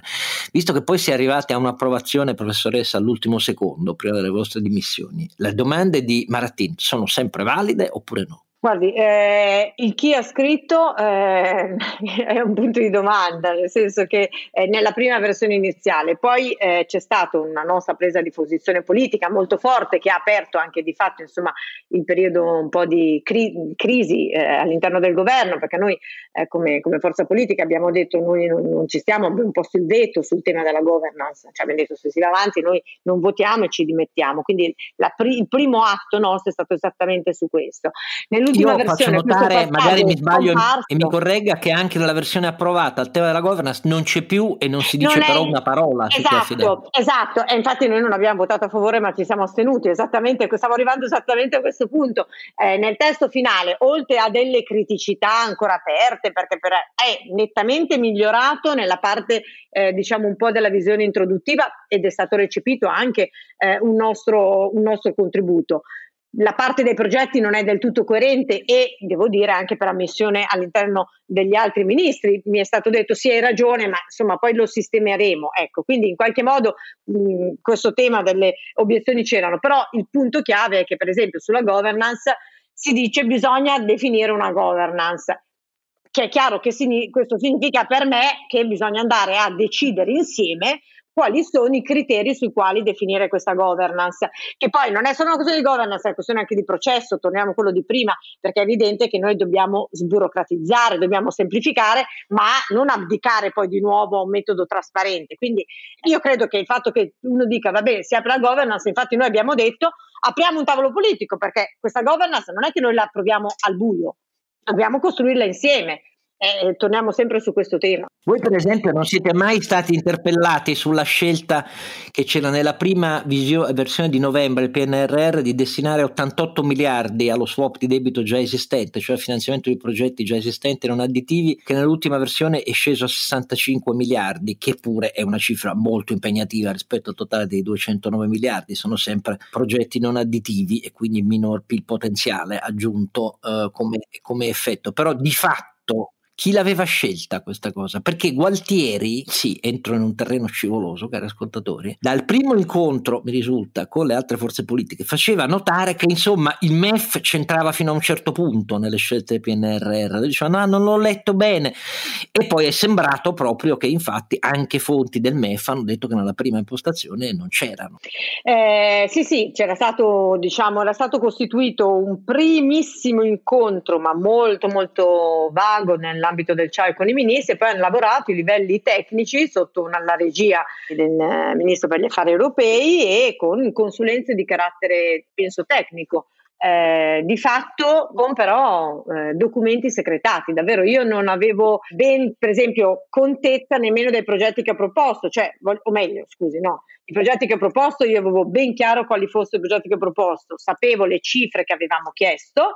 Visto che poi si è arrivati a un'approvazione, professoressa, all'ultimo secondo, prima delle vostre dimissioni, le domande di Maratin sono sempre valide oppure no? Guardi, eh, il chi ha scritto eh, è un punto di domanda, nel senso che eh, nella prima versione iniziale, poi eh, c'è stata una nostra presa di posizione politica molto forte che ha aperto anche di fatto insomma, il periodo un po' di cri- crisi eh, all'interno del governo, perché noi eh, come, come, forza politica abbiamo detto noi non, non, ci stiamo, abbiamo posto il veto sul tema della governance, cioè abbiamo detto se si va avanti noi non votiamo e ci dimettiamo, quindi pri- il primo atto nostro è stato esattamente su questo. Nell'ultimo io versione. faccio notare, magari mi sbaglio e mi corregga, che anche nella versione approvata il tema della governance non c'è più e non si dice Non è- però una parola. Esatto, esatto, e infatti noi non abbiamo votato a favore ma ci siamo astenuti, esattamente, stavo arrivando esattamente a questo punto. Eh, nel testo finale, oltre a delle criticità ancora aperte, perché per- è nettamente migliorato nella parte eh, diciamo un po' della visione introduttiva ed è stato recepito anche eh, un, nostro, un nostro contributo. La parte dei progetti non è del tutto coerente e devo dire anche per ammissione all'interno degli altri ministri. Mi è stato detto sì hai ragione ma insomma poi lo sistemeremo. Ecco quindi in qualche modo mh, questo tema delle obiezioni c'erano. Però il punto chiave è che per esempio sulla governance si dice bisogna definire una governance che è chiaro che signi- questo significa per me che bisogna andare a decidere insieme quali sono i criteri sui quali definire questa governance, che poi non è solo una questione di governance, è una questione anche di processo, torniamo a quello di prima, perché è evidente che noi dobbiamo sburocratizzare, dobbiamo semplificare, ma non abdicare poi di nuovo a un metodo trasparente. Quindi io credo che il fatto che uno dica, va bene, si apre la governance, infatti noi abbiamo detto, apriamo un tavolo politico, perché questa governance non è che noi la approviamo al buio, dobbiamo costruirla insieme. E torniamo sempre su questo tema. Voi per esempio non siete mai stati interpellati sulla scelta che c'era nella prima visio- versione di novembre del PNRR di destinare 88 miliardi allo swap di debito già esistente, cioè al finanziamento di progetti già esistenti non additivi, che nell'ultima versione è sceso a 65 miliardi, che pure è una cifra molto impegnativa rispetto al totale dei 209 miliardi, sono sempre progetti non additivi e quindi minor PIL potenziale aggiunto eh, come, come effetto, però di fatto chi l'aveva scelta questa cosa? Perché Gualtieri, sì, entro in un terreno scivoloso, cari ascoltatori, dal primo incontro, mi risulta, con le altre forze politiche, faceva notare che insomma il MEF c'entrava fino a un certo punto nelle scelte del PNRR, diceva no, non l'ho letto bene e poi è sembrato proprio che infatti anche fonti del MEF hanno detto che nella prima impostazione non c'erano. Eh, sì, sì, c'era stato, diciamo, era stato costituito un primissimo incontro, ma molto, molto vago nell'ambito del CIAI con i ministri, e poi hanno lavorato i livelli tecnici sotto una, la regia del eh, ministro per gli affari europei e con consulenze di carattere, penso, tecnico. Eh, di fatto con però eh, documenti secretati. Davvero io non avevo ben, per esempio, contezza nemmeno dei progetti che ho proposto, cioè, o meglio, scusi, no, i progetti che ho proposto io avevo ben chiaro quali fossero i progetti che ho proposto, sapevo le cifre che avevamo chiesto.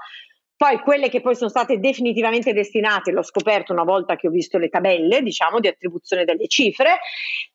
Poi quelle che poi sono state definitivamente destinate, l'ho scoperto una volta che ho visto le tabelle, diciamo, di attribuzione delle cifre.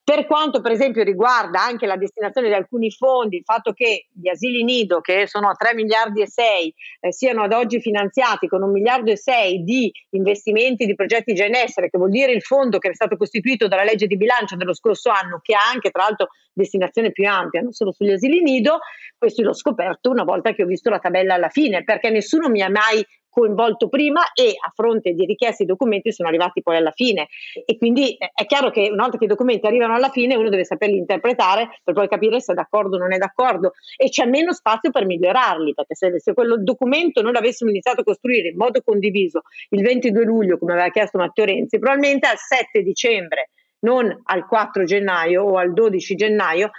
Per quanto per esempio riguarda anche la destinazione di alcuni fondi, il fatto che gli asili nido, che sono a 3 miliardi e 6, eh, siano ad oggi finanziati con un miliardo e 6 di investimenti di progetti già in essere, che vuol dire il fondo che è stato costituito dalla legge di bilancio dello scorso anno, che ha anche tra l'altro destinazione più ampia, non solo sugli asili nido, questo l'ho scoperto una volta che ho visto la tabella alla fine, perché nessuno mi ha mai coinvolto prima e a fronte di richieste i documenti sono arrivati poi alla fine. E quindi è chiaro che una volta che i documenti arrivano alla fine uno deve saperli interpretare per poi capire se è d'accordo o non è d'accordo e c'è meno spazio per migliorarli perché se, se quel documento noi l'avessimo iniziato a costruire in modo condiviso il 22 luglio come aveva chiesto Matteo Renzi probabilmente al 7 dicembre non al 4 gennaio o al 12 gennaio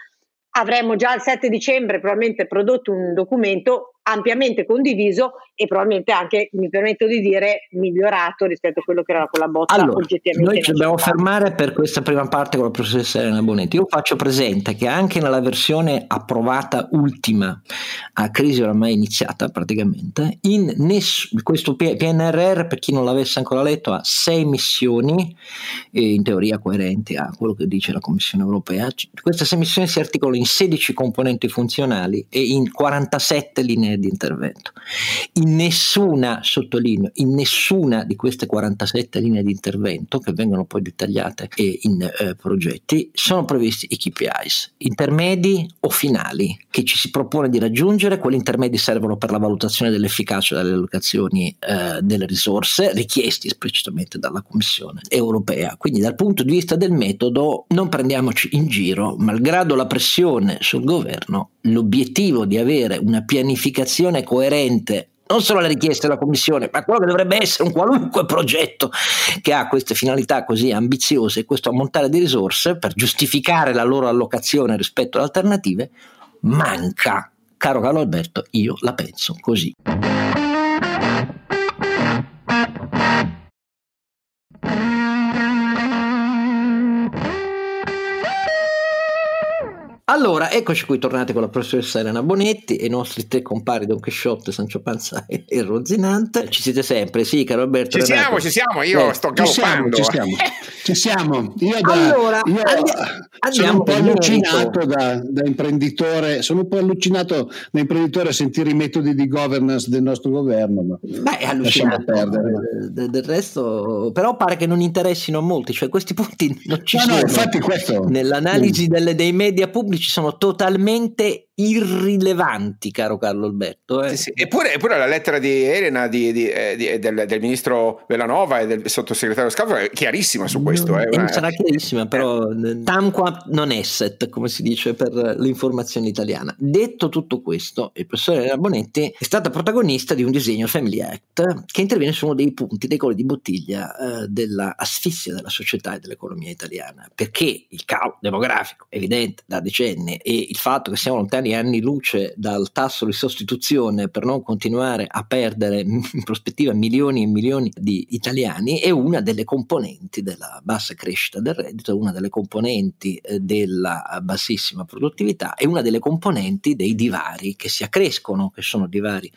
avremmo già il 7 dicembre probabilmente prodotto un documento ampiamente condiviso e probabilmente anche, mi permetto di dire, migliorato rispetto a quello che era con la bozza allora, oggettivamente. Noi ci dobbiamo fermare per questa prima parte con la professoressa Elena Bonetti. Io faccio presente che anche nella versione approvata ultima, a crisi oramai iniziata praticamente, in ness- questo PNRR, per chi non l'avesse ancora letto, ha sei missioni, eh, in teoria coerenti a quello che dice la Commissione europea. Queste sei missioni si articolano in 16 componenti funzionali e in 47 linee di intervento. In nessuna, sottolineo, in nessuna di queste 47 linee di intervento che vengono poi dettagliate in eh, progetti sono previsti i KPIs, intermedi o finali, che ci si propone di raggiungere. Quelli intermedi servono per la valutazione dell'efficacia delle allocazioni eh, delle risorse richiesti esplicitamente dalla Commissione europea. Quindi dal punto di vista del metodo non prendiamoci in giro, malgrado la pressione sul governo, l'obiettivo di avere una pianificazione coerente non solo alle richieste della Commissione, ma quello che dovrebbe essere un qualunque progetto che ha queste finalità così ambiziose e questo ammontare di risorse per giustificare la loro allocazione rispetto ad alternative, manca. Caro Carlo Alberto, io la penso così. Allora, eccoci qui tornati con la professoressa Elena Bonetti e i nostri tre compari Don Chisciotte, Sancio Panza e, e Rozinante. Ci siete sempre, sì, caro Alberto. Ci Renato. siamo, ci siamo, io eh, sto galoppando. Ci siamo, ci siamo. Io, da, allora, io sono un po' allucinato da, da, imprenditore, sono un po' allucinato da imprenditore a sentire i metodi di governance del nostro governo. Ma Beh, è allucinato. Del, del resto, però pare che non interessino molti, cioè questi punti non ci no, sono. No, infatti questo... Nell'analisi mm. delle, dei media pubblici pubblici sono totalmente irrilevanti, caro Carlo Alberto. Eh. Sì, sì. Eppure, eppure, la lettera di Elena, di, di, eh, di, del, del, ministro Velanova e del sottosegretario Scavo è chiarissima su questo. No, eh, una... Sarà chiarissima, però eh. tamqua non esset, come si dice per l'informazione italiana. Detto tutto questo, il professore Elena Bonetti è stata protagonista di un disegno Family Act che interviene su uno dei punti, dei colli di bottiglia eh, dell'asfissia della società e dell'economia italiana, perché il calo demografico evidente da decenni e il fatto che siamo lontani anni luce dal tasso di sostituzione per non continuare a perdere in prospettiva milioni e milioni di italiani è una delle componenti della bassa crescita del reddito, è una delle componenti eh, della bassissima produttività, è una delle componenti dei divari che si accrescono, che sono divari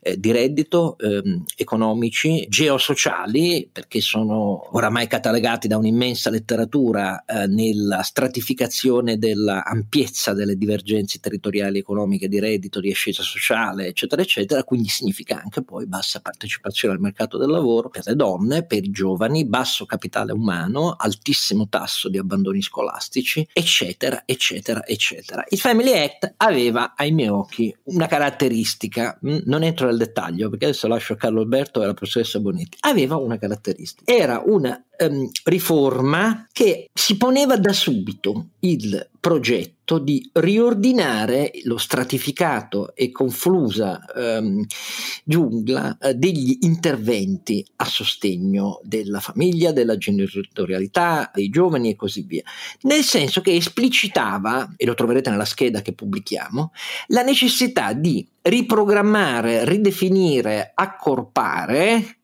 eh, di reddito, ehm, economici, geosociali, perché sono oramai catalogati da un'immensa letteratura eh, nella stratificazione dell'ampiezza delle divergenze territoriali economiche di reddito, di ascesa sociale, eccetera, eccetera, quindi significa anche poi bassa partecipazione al mercato del lavoro per le donne, per i giovani, basso capitale umano, altissimo tasso di abbandoni scolastici, eccetera, eccetera, eccetera. Il Family Act aveva ai miei occhi una caratteristica, mm, non entro nel dettaglio perché adesso lascio a Carlo Alberto e alla professoressa Bonetti, aveva una caratteristica, era una um, riforma che si poneva da subito il progetto di riordinare lo stratificato e conflusa um, giungla uh, degli interventi a sostegno della famiglia, della genitorialità, dei giovani e così via, nel senso che esplicitava, e lo troverete nella scheda che pubblichiamo, la necessità di riprogrammare, ridefinire, accorpare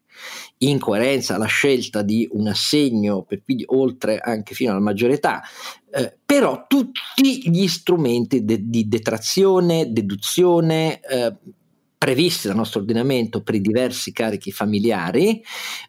in coerenza alla scelta di un assegno per figli oltre anche fino alla maggiore età, eh, però tutti gli strumenti de- di detrazione, deduzione, eh, previsti dal nostro ordinamento per i diversi carichi familiari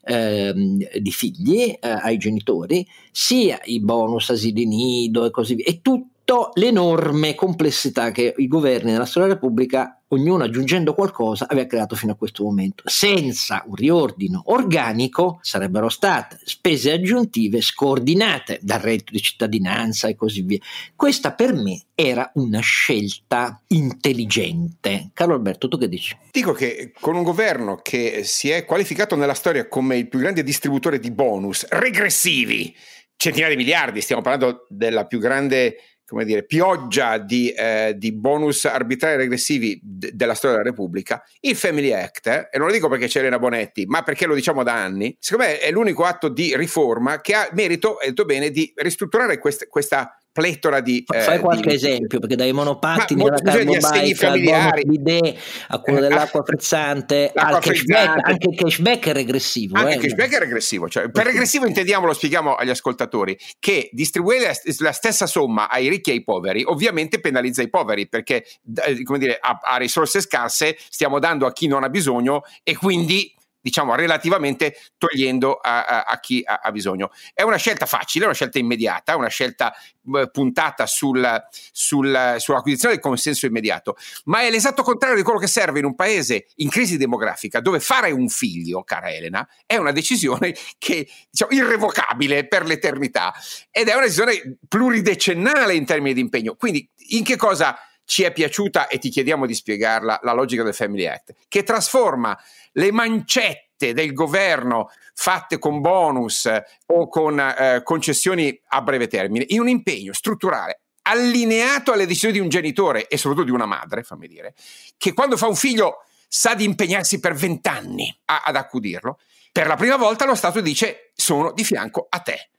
ehm, di figli eh, ai genitori, sia i bonus asili nido e così via, e tutte l'enorme complessità che i governi della storia della Repubblica ognuno aggiungendo qualcosa, aveva creato fino a questo momento. Senza un riordino organico sarebbero state spese aggiuntive scordinate dal reddito di cittadinanza e così via. Questa per me era una scelta intelligente. Carlo Alberto, tu che dici? Dico che con un governo che si è qualificato nella storia come il più grande distributore di bonus regressivi, centinaia di miliardi, stiamo parlando della più grande come dire, pioggia di, eh, di bonus arbitrari regressivi d- della storia della Repubblica, il Family Act, eh, e non lo dico perché c'è Elena Bonetti, ma perché lo diciamo da anni, secondo me è l'unico atto di riforma che ha merito, detto bene, di ristrutturare quest- questa pletora di... Eh, Fai qualche di... esempio, perché dai monopattini alla carbobike al bidet a quello eh, dell'acqua frizzante al cashback, anche il cashback è regressivo. Anche eh. il cashback è regressivo, cioè, per regressivo intendiamo, lo spieghiamo agli ascoltatori, che distribuire la stessa somma ai ricchi e ai poveri ovviamente penalizza i poveri, perché eh, come dire, a, a risorse scarse stiamo dando a chi non ha bisogno e quindi diciamo relativamente togliendo a, a, a chi ha, ha, bisogno. È una scelta facile, una scelta immediata, una scelta eh, puntata sul, sul, sull'acquisizione del consenso immediato, ma è l'esatto contrario di quello che serve in un paese in crisi demografica dove fare un figlio, cara Elena, è una decisione che diciamo, irrevocabile per l'eternità ed è una decisione pluridecennale in termini di impegno. Quindi in che cosa ci è piaciuta e ti chiediamo di spiegarla la logica del Family Act, che trasforma le mancette del governo fatte con bonus eh, o con eh, concessioni a breve termine in un impegno strutturale allineato alle decisioni di un genitore e soprattutto di una madre, fammi dire, che quando fa un figlio sa di impegnarsi per vent'anni ad accudirlo, per la prima volta lo Stato dice sono di fianco a te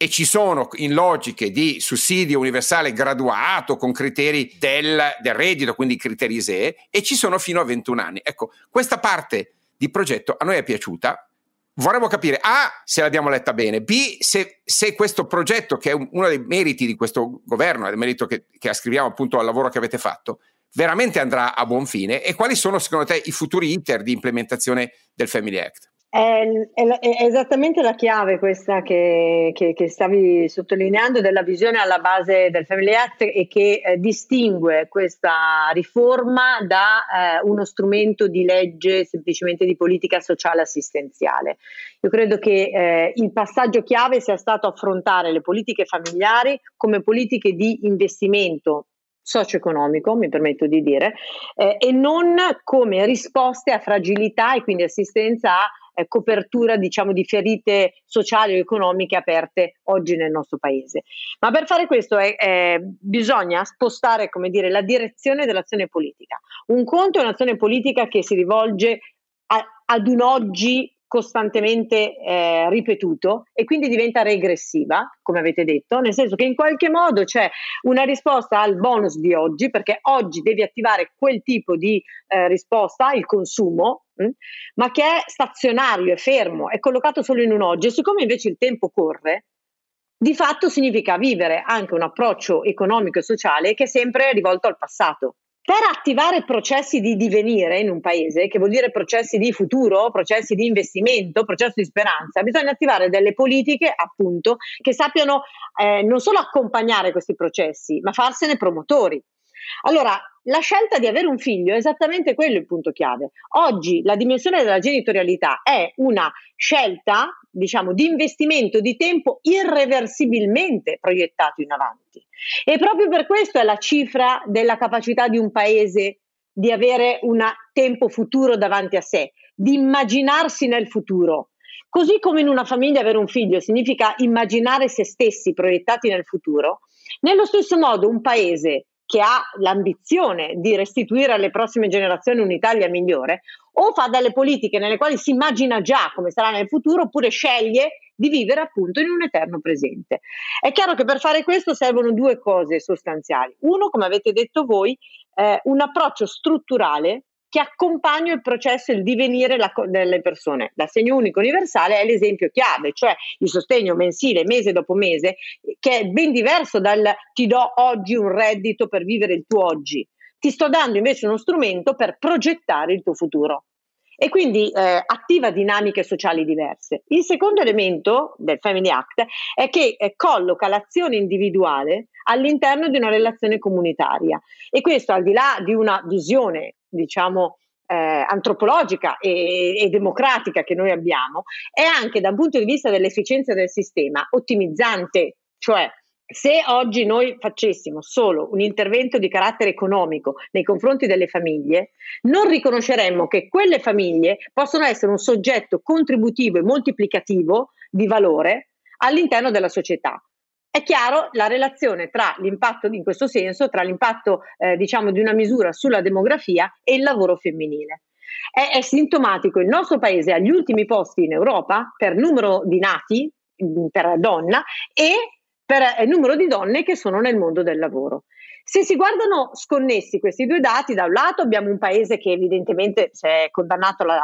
e ci sono in logiche di sussidio universale graduato con criteri del, del reddito, quindi criteri ISEE, e ci sono fino a 21 anni. Ecco, questa parte di progetto a noi è piaciuta, vorremmo capire A, se l'abbiamo letta bene, B, se, se questo progetto, che è uno dei meriti di questo governo, è il merito che, che ascriviamo appunto al lavoro che avete fatto, veramente andrà a buon fine e quali sono secondo te i futuri iter di implementazione del Family Act? È, è, è, esattamente la chiave questa che, che, che, stavi sottolineando della visione alla base del Family Act e che eh, distingue questa riforma da eh, uno strumento di legge semplicemente di politica sociale assistenziale. Io credo che eh, il passaggio chiave sia stato affrontare le politiche familiari come politiche di investimento socio-economico, mi permetto di dire, eh, e non come risposte a fragilità e quindi assistenza a copertura diciamo di ferite sociali o economiche aperte oggi nel nostro paese. Ma per fare questo è, è, bisogna spostare come dire, la direzione dell'azione politica. Un conto è un'azione politica che si rivolge a, ad un oggi costantemente eh, ripetuto e quindi diventa regressiva, come avete detto, nel senso che in qualche modo c'è una risposta al bonus di oggi, perché oggi devi attivare quel tipo di eh, risposta, il consumo, mh, hm, ma che è stazionario, è fermo, è collocato solo in un oggi e siccome invece il tempo corre, di fatto significa vivere anche un approccio economico e sociale che è sempre rivolto al passato. Per attivare processi di divenire in un paese, che vuol dire processi di futuro, processi di investimento, processi di speranza, bisogna attivare delle politiche, appunto, che sappiano eh, non solo accompagnare questi processi, ma farsene promotori. Allora, la scelta di avere un figlio è esattamente quello il punto chiave. Oggi la dimensione della genitorialità è una scelta, diciamo, di investimento di tempo irreversibilmente proiettato in avanti. E proprio per questo è la cifra della capacità di un paese di avere un tempo futuro davanti a sé, di immaginarsi nel futuro. Così come in una famiglia avere un figlio significa immaginare se stessi proiettati nel futuro, nello stesso modo un paese che ha l'ambizione di restituire alle prossime generazioni un'Italia migliore, o fa delle politiche nelle quali si immagina già come sarà nel futuro, oppure sceglie di vivere appunto in un eterno presente. È chiaro che per fare questo servono due cose sostanziali. Uno, come avete detto voi, eh, un approccio strutturale che accompagna il processo, il divenire la, delle persone. L'assegno unico universale è l'esempio chiave, cioè il sostegno mensile mese dopo mese, che è ben diverso dal ti do oggi un reddito per vivere il tuo oggi. Ti sto dando invece uno strumento per progettare il tuo futuro e quindi eh, attiva dinamiche sociali diverse. Il secondo elemento del Family Act è che eh, colloca l'azione individuale all'interno di una relazione comunitaria e questo al di là di una visione, diciamo, eh, antropologica e, e, democratica che noi abbiamo, è anche da un punto di vista dell'efficienza del sistema ottimizzante, cioè se oggi noi facessimo solo un intervento di carattere economico nei confronti delle famiglie, non riconosceremmo che quelle famiglie possono essere un soggetto contributivo e moltiplicativo di valore all'interno della società. È chiaro la relazione tra l'impatto in questo senso, tra l'impatto eh, diciamo di una misura sulla demografia e il lavoro femminile. È, è sintomatico, il nostro paese agli ultimi posti in Europa per numero di nati per donna e per il numero di donne che sono nel mondo del lavoro. Se si guardano sconnessi questi due dati, da un lato abbiamo un paese che evidentemente si è condannato la,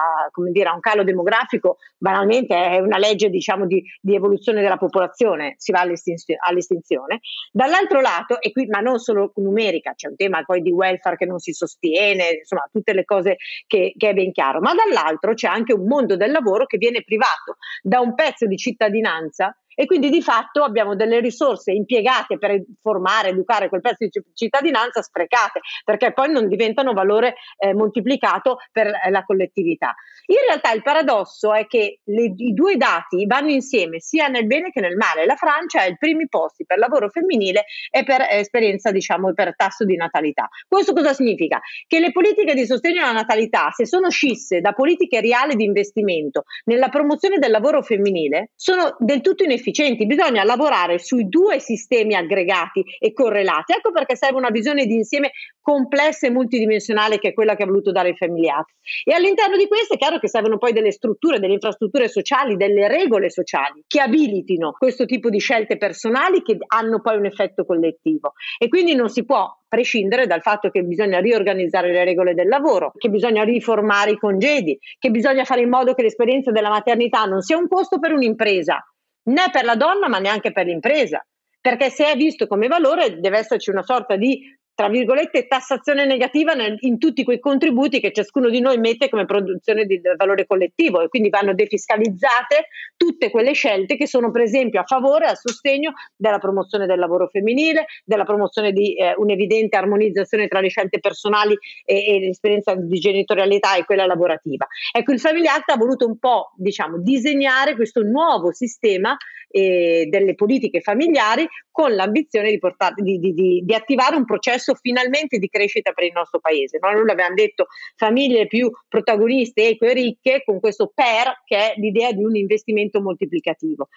dire, a un calo demografico, banalmente è una legge diciamo, di, di, evoluzione della popolazione, si va all'estinzione, all'estinzione. Dall'altro lato, e qui, ma non solo numerica, c'è un tema poi di welfare che non si sostiene, insomma tutte le cose che, che è ben chiaro, ma dall'altro c'è anche un mondo del lavoro che viene privato da un pezzo di cittadinanza e quindi di fatto abbiamo delle risorse impiegate per formare, educare quel pezzo di cittadinanza sprecate, perché poi non diventano valore eh, moltiplicato per eh, la collettività. In realtà il paradosso è che le, i due dati vanno insieme sia nel bene che nel male. La Francia ha i primi posti per lavoro femminile e per eh, esperienza, diciamo, per tasso di natalità. Questo cosa significa? Che le politiche di sostegno alla natalità, se sono scisse da politiche reali di investimento nella promozione del lavoro femminile, sono del tutto inefficaci efficienti, bisogna lavorare sui due sistemi aggregati e correlati. Ecco perché serve una visione di insieme complessa e multidimensionale che è quella che ha voluto dare il Family Act. E all'interno di questo è chiaro che servono poi delle strutture, delle infrastrutture sociali, delle regole sociali che abilitino questo tipo di scelte personali che hanno poi un effetto collettivo. E quindi non si può prescindere dal fatto che bisogna riorganizzare le regole del lavoro, che bisogna riformare i congedi, che bisogna fare in modo che l'esperienza della maternità non sia un costo per un'impresa, né per la donna ma neanche per l'impresa. Perché se è visto come valore deve esserci una sorta di tra virgolette, tassazione negativa nel, in tutti quei contributi che ciascuno di noi mette come produzione di valore collettivo e quindi vanno defiscalizzate tutte quelle scelte che sono per esempio a favore, a sostegno della promozione del lavoro femminile, della promozione di eh, un'evidente armonizzazione tra le scelte personali e, e, l'esperienza di genitorialità e quella lavorativa. Ecco, il Family Act ha voluto un po' diciamo, disegnare questo nuovo sistema eh, delle politiche familiari con l'ambizione di, portare, di, di, di attivare un processo processo finalmente di crescita per il nostro paese. Noi l'abbiamo detto famiglie più protagoniste, eque e ricche, con questo PER che è l'idea di un investimento moltiplicativo.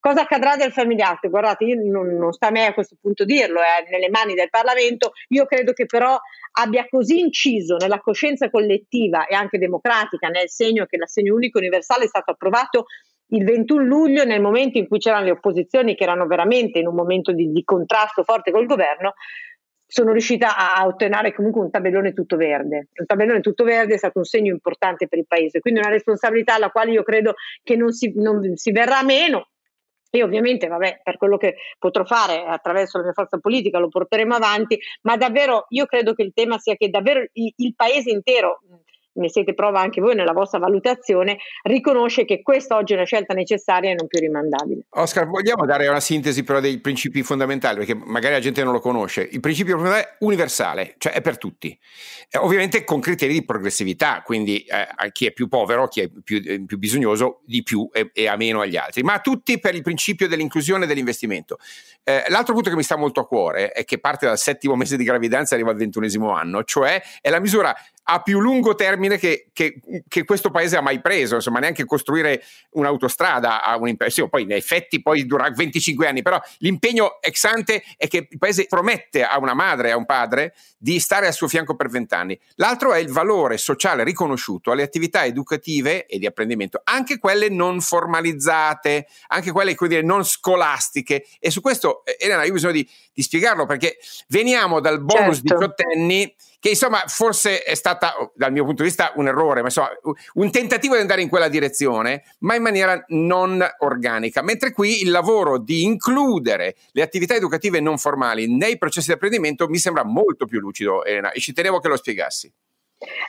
Cosa accadrà del Family Act? Guardate, non, non sta a me a questo punto dirlo, è nelle mani del Parlamento. Io credo che però abbia così inciso nella coscienza collettiva e anche democratica, nel segno che l'assegno unico universale è stato approvato il 21 luglio, nel momento in cui c'erano le opposizioni che erano veramente in un momento di, di contrasto forte col governo, sono riuscita a ottenere comunque un tabellone tutto verde. Un tabellone tutto verde è stato un segno importante per il paese, quindi una responsabilità alla quale io credo che non si, non si verrà meno. E ovviamente, vabbè, per quello che potrò fare attraverso la mia forza politica lo porteremo avanti, ma davvero io credo che il tema sia che davvero il, il paese intero ne siete prova anche voi nella vostra valutazione, riconosce che questa oggi è una scelta necessaria e non più rimandabile. Oscar, vogliamo dare una sintesi però dei principi fondamentali, perché magari la gente non lo conosce. Il principio fondamentale è universale, cioè è per tutti, eh, ovviamente con criteri di progressività, quindi eh, chi è più povero, chi è più, eh, più bisognoso, di più e, e, a meno agli altri, ma tutti per il principio dell'inclusione e dell'investimento. Eh, l'altro punto che mi sta molto a cuore è che parte dal settimo mese di gravidanza e arriva al ventunesimo anno, cioè è la misura a più lungo termine che, che, che, questo paese ha mai preso, insomma, neanche costruire un'autostrada a un impegno. Sì, poi in effetti poi dura 25 anni, però l'impegno ex ante è che il paese promette a una madre e a un padre di stare al suo fianco per 20 anni. L'altro è il valore sociale riconosciuto alle attività educative e di apprendimento, anche quelle non formalizzate, anche quelle dire, non scolastiche. E su questo, Elena, io ho bisogno di, di spiegarlo perché veniamo dal bonus certo. diciottenni che insomma forse è stata dal mio punto di vista un errore, ma insomma un tentativo di andare in quella direzione, ma in maniera non organica, mentre qui il lavoro di includere le attività educative non formali nei processi di apprendimento mi sembra molto più lucido, Elena, e ci tenevo che lo spiegassi.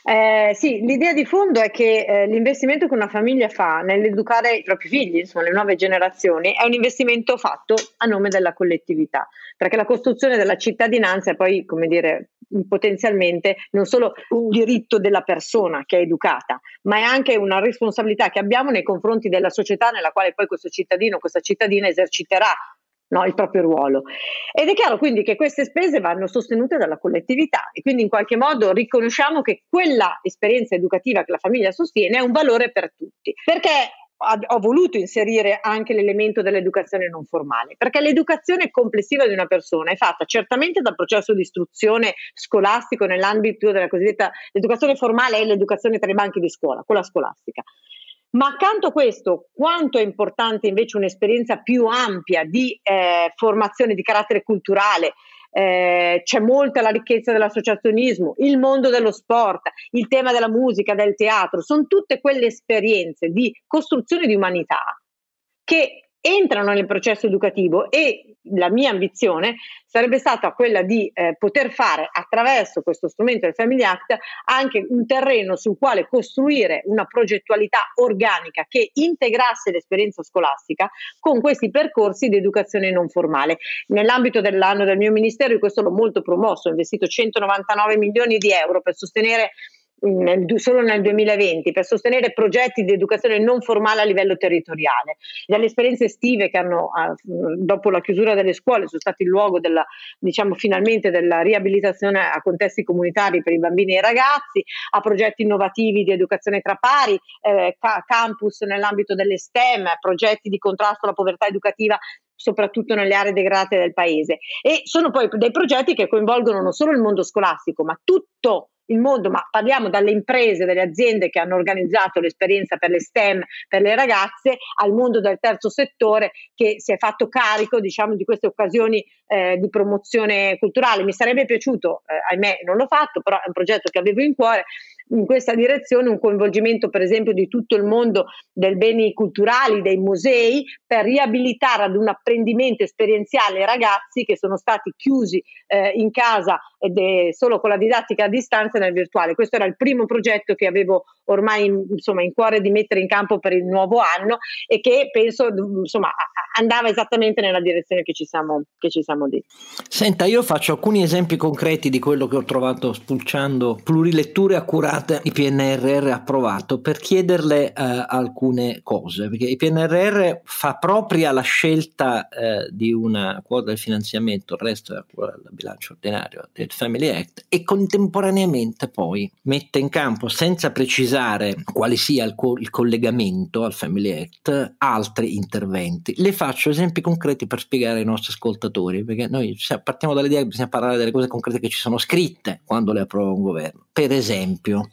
Eh, sì, l'idea di fondo è che eh, l'investimento che una famiglia fa nell'educare i propri figli, insomma le nuove generazioni, è un investimento fatto a nome della collettività, perché la costruzione della cittadinanza è poi, come dire, potenzialmente non solo un diritto della persona che è educata, ma è anche una responsabilità che abbiamo nei confronti della società nella quale poi questo cittadino, questa cittadina eserciterà no, il proprio ruolo. Ed è chiaro quindi che queste spese vanno sostenute dalla collettività e quindi in qualche modo riconosciamo che quella esperienza educativa che la famiglia sostiene è un valore per tutti. Perché ho voluto inserire anche l'elemento dell'educazione non formale, perché l'educazione complessiva di una persona è fatta certamente dal processo di istruzione scolastico nell'ambito della cosiddetta educazione formale e l'educazione tra i banchi di scuola, quella scolastica. Ma accanto a questo, quanto è importante invece un'esperienza più ampia di eh, formazione di carattere culturale, eh, c'è molta la ricchezza dell'associazionismo, il mondo dello sport, il tema della musica, del teatro, sono tutte quelle esperienze di costruzione di umanità che entrano nel processo educativo e la mia ambizione sarebbe stata quella di eh, poter fare attraverso questo strumento del Family Act anche un terreno sul quale costruire una progettualità organica che integrasse l'esperienza scolastica con questi percorsi di educazione non formale. Nell'ambito dell'anno del mio ministero, io questo l'ho molto promosso, ho investito 199 milioni di euro per sostenere solo nel 2020 per sostenere progetti di educazione non formale a livello territoriale. Dalle esperienze estive che hanno, dopo la chiusura delle scuole, sono stati il luogo della, diciamo, finalmente della riabilitazione a contesti comunitari per i bambini e i ragazzi, a progetti innovativi di educazione tra pari, eh, ca- campus nell'ambito delle STEM, progetti di contrasto alla povertà educativa soprattutto nelle aree degradate del paese. E sono poi dei progetti che coinvolgono non solo il mondo scolastico, ma tutto il mondo, ma parliamo dalle imprese, dalle aziende che hanno organizzato l'esperienza per le STEM, per le ragazze, al mondo del terzo settore che si è fatto carico diciamo, di queste occasioni eh, di promozione culturale. Mi sarebbe piaciuto, eh, ahimè non l'ho fatto, però è un progetto che avevo in cuore, in questa direzione un coinvolgimento per esempio di tutto il mondo dei beni culturali, dei musei, per riabilitare ad un apprendimento esperienziale i ragazzi che sono stati chiusi eh, in casa ed è solo con la didattica a distanza nel virtuale. Questo era il primo progetto che avevo ormai insomma, in cuore di mettere in campo per il nuovo anno e che penso insomma, andava esattamente nella direzione che ci siamo, che ci siamo detti. Senta, io faccio alcuni esempi concreti di quello che ho trovato spulciando pluriletture accurate il PNRR approvato per chiederle eh, alcune cose, perché il PNRR fa propria la scelta eh, di una quota del finanziamento, il resto è a del bilancio ordinario del Family Act e contemporaneamente poi mette in campo senza precisare quale sia il, co- il, collegamento al Family Act altri interventi. Le faccio esempi concreti per spiegare ai nostri ascoltatori, perché noi partiamo dall'idea che bisogna parlare delle cose concrete che ci sono scritte quando le approva un governo. Per esempio,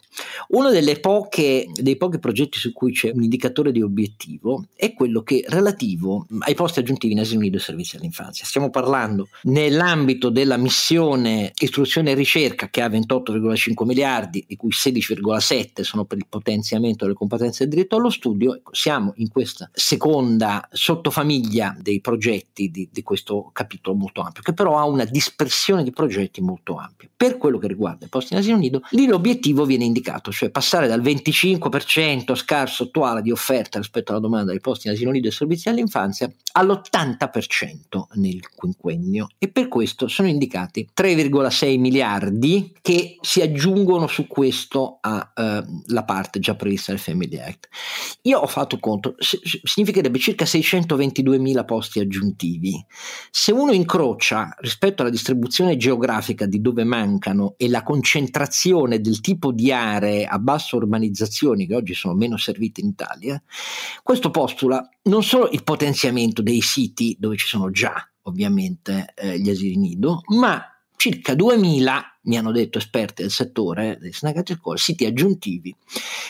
uno poche, dei pochi progetti su cui c'è un indicatore di obiettivo è quello che relativo ai posti aggiuntivi in asilo nido e servizi all'infanzia. Stiamo parlando nell'ambito della missione istruzione e ricerca che ha 28,5 miliardi, di cui 16,7 sono per il potenziamento delle competenze del diritto allo studio. Ecco, siamo in questa seconda sottofamiglia dei progetti di, di questo capitolo molto ampio, che però ha una dispersione di progetti molto ampia. Per quello che riguarda i posti in asilo nido, lì l'obiettivo viene indicato, cioè passare dal 25% scarso attuale di offerta rispetto alla domanda dei posti in asilo nido e servizi all'infanzia all'80% nel quinquennio e per questo sono indicati 3,6 miliardi che si aggiungono su questo alla eh, parte già prevista nel Family Act. Io ho fatto conto, significherebbe circa 622 mila posti aggiuntivi. Se uno incrocia rispetto alla distribuzione geografica di dove mancano e la concentrazione del tipo di aree a bassa urbanizzazione che oggi sono meno servite in Italia, questo postula non solo il potenziamento dei siti dove ci sono già ovviamente eh, gli asili nido, ma circa 2000, mi hanno detto esperti del settore dei sindacato scuole, siti aggiuntivi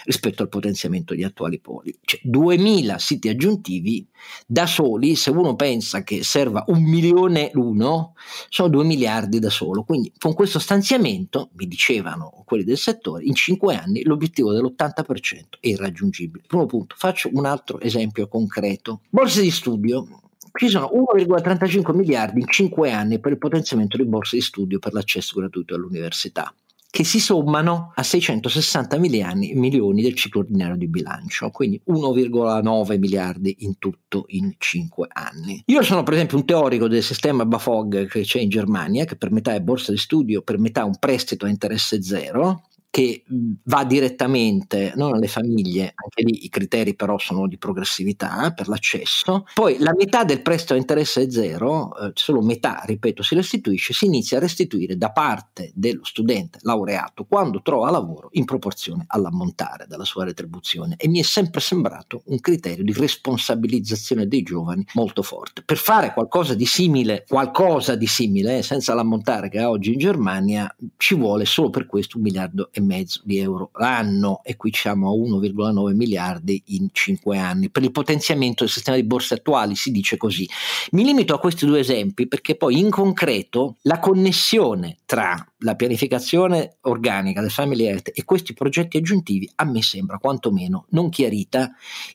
rispetto al potenziamento di attuali poli. Cioè 2000 siti aggiuntivi da soli, se uno pensa che serva un milione l'uno, sono 2 miliardi da solo. Quindi con questo stanziamento, mi dicevano quelli del settore, in 5 anni l'obiettivo dell'80% è irraggiungibile. Primo punto, faccio un altro esempio concreto. Borse di studio ci sono 1,35 miliardi in 5 anni per il potenziamento di borse di studio per l'accesso gratuito all'università che si sommano a 660 milioni, milioni del ciclo ordinario di bilancio, quindi 1,9 miliardi in tutto in 5 anni. Io sono per esempio un teorico del sistema BAFOG che c'è in Germania, che per metà è borsa di studio, per metà un prestito a interesse zero, che va direttamente non alle famiglie, anche lì i criteri però sono di progressività per l'accesso, poi la metà del prestito a interesse è zero, eh, solo metà, ripeto, si restituisce, si inizia a restituire da parte dello studente laureato quando trova lavoro in proporzione all'ammontare della sua retribuzione e mi è sempre sembrato un criterio di responsabilizzazione dei giovani molto forte. Per fare qualcosa di simile, qualcosa di simile, eh, senza l'ammontare che ha oggi in Germania, ci vuole solo per questo un miliardo e mezzo di euro l'anno e qui siamo a 1,9 miliardi in 5 anni. Per il potenziamento del sistema di borse attuali si dice così. Mi limito a questi due esempi perché poi in concreto la connessione tra la pianificazione organica del Family Act e questi progetti aggiuntivi a me sembra quantomeno non chiarita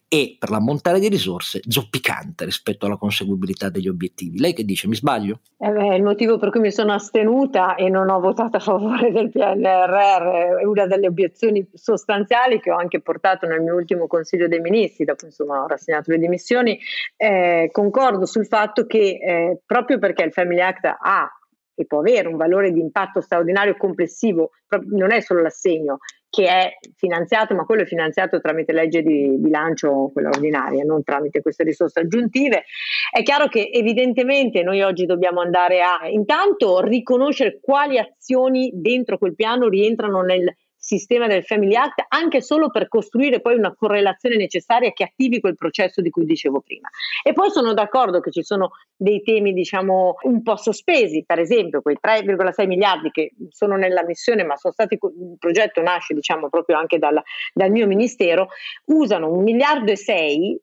e per l'ammontare di risorse zoppicante rispetto alla conseguibilità degli obiettivi. Lei che dice? Mi sbaglio? Eh beh, il motivo per cui mi sono astenuta e non ho votato a favore del PNRR è una delle obiezioni sostanziali che ho anche portato nel mio ultimo Consiglio dei Ministri, dopo insomma ho rassegnato le dimissioni. Eh, concordo sul fatto che eh, proprio perché il Family Act ha e può avere un valore di impatto straordinario complessivo, non è solo l'assegno, che è finanziato, ma quello è finanziato tramite legge di bilancio, quella ordinaria, non tramite queste risorse aggiuntive. È chiaro che evidentemente noi oggi dobbiamo andare a intanto riconoscere quali azioni dentro quel piano rientrano nel sistema del Family Act anche solo per costruire poi una correlazione necessaria che attivi quel processo di cui dicevo prima. E poi sono d'accordo che ci sono dei temi diciamo un po' sospesi, per esempio quei 3,6 miliardi che sono nella missione ma sono stati, il progetto nasce diciamo proprio anche dal, dal mio ministero, usano un miliardo e sei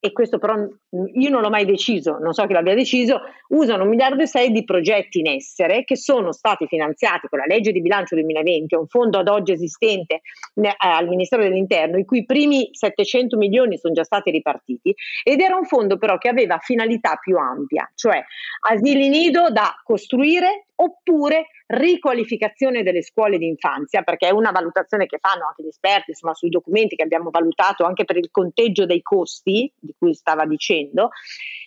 e questo però io non l'ho mai deciso, non so chi l'abbia deciso, usano un miliardo e sei di progetti in essere che sono stati finanziati con la legge di bilancio 2020, un fondo ad oggi esistente eh, al Ministero dell'Interno, i cui primi 700 milioni sono già stati ripartiti ed era un fondo però che aveva finalità più ampia, cioè asili nido da costruire oppure riqualificazione delle scuole di infanzia, perché è una valutazione che fanno anche gli esperti, insomma, sui documenti che abbiamo valutato anche per il conteggio dei costi di cui stava dicendo.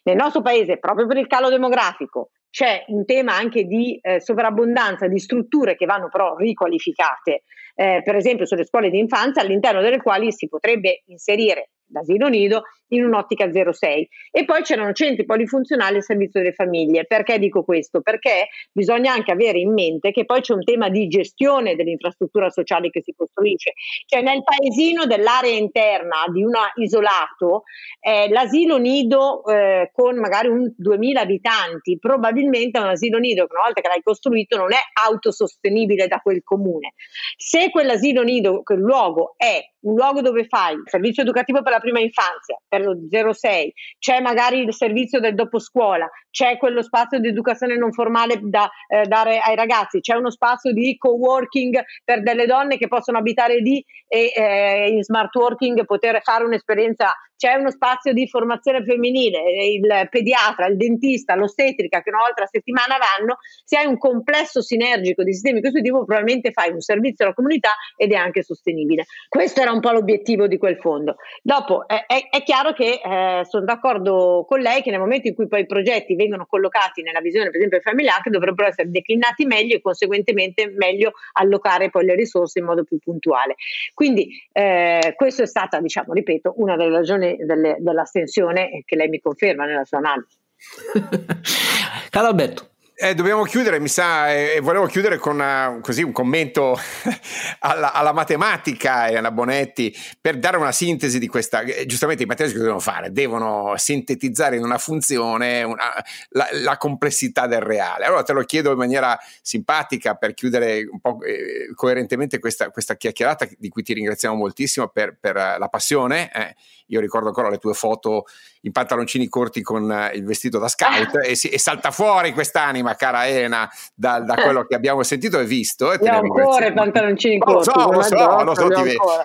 Nel nostro paese, proprio per il calo demografico, c'è un tema anche di eh, sovrabbondanza di strutture che vanno però riqualificate, eh, per esempio sulle scuole di infanzia, all'interno delle quali si potrebbe inserire l'asilo nido in un'ottica 06. E poi c'erano centri polifunzionali al servizio delle famiglie. Perché dico questo? Perché bisogna anche avere in mente che poi c'è un tema di gestione dell'infrastruttura sociale che si costruisce. Cioè nel paesino dell'area interna di un isolato, eh, l'asilo nido eh, con magari un 2000 abitanti, probabilmente un asilo nido che una volta che l'hai costruito non è autosostenibile da quel comune. Se quell'asilo nido, quel luogo è un luogo dove fai servizio educativo per la prima infanzia, per lo 06, c'è magari il servizio del dopo scuola, c'è quello spazio di educazione non formale da eh, dare ai ragazzi, c'è uno spazio di co-working per delle donne che possono abitare lì e eh, in smart working poter fare un'esperienza c'è uno spazio di formazione femminile, il pediatra, il dentista, l'ostetrica che una volta a settimana vanno, se hai un complesso sinergico di sistemi di questo tipo probabilmente fai un servizio alla comunità ed è anche sostenibile. Questo era un po' l'obiettivo di quel fondo. Dopo è, è, è chiaro che eh, sono d'accordo con lei che nel momento in cui poi i progetti vengono collocati nella visione per esempio familiare dovrebbero essere declinati meglio e conseguentemente meglio allocare poi le risorse in modo più puntuale. Quindi eh, questa è stata, diciamo, ripeto, una delle ragioni delle, dell'astensione che lei mi conferma nella sua analisi. Caro Alberto. Eh, dobbiamo chiudere, mi sa, e eh, volevo chiudere con una, così, un commento alla, alla, matematica e alla Bonetti per dare una sintesi di questa. Eh, giustamente i matematici cosa devono fare? Devono sintetizzare in una funzione una, la, la, complessità del reale. Allora te lo chiedo in maniera simpatica per chiudere un po' eh, coerentemente questa, questa, chiacchierata di cui ti ringraziamo moltissimo per, per la passione. Eh. Io ricordo ancora le tue foto in pantaloncini corti con il vestito da scout e, si, e salta fuori quest'anima anima, cara Elena, da, da quello che abbiamo sentito e visto. E ancora i pantaloncini corti. Lo so, lo so, lo so, ti vedo.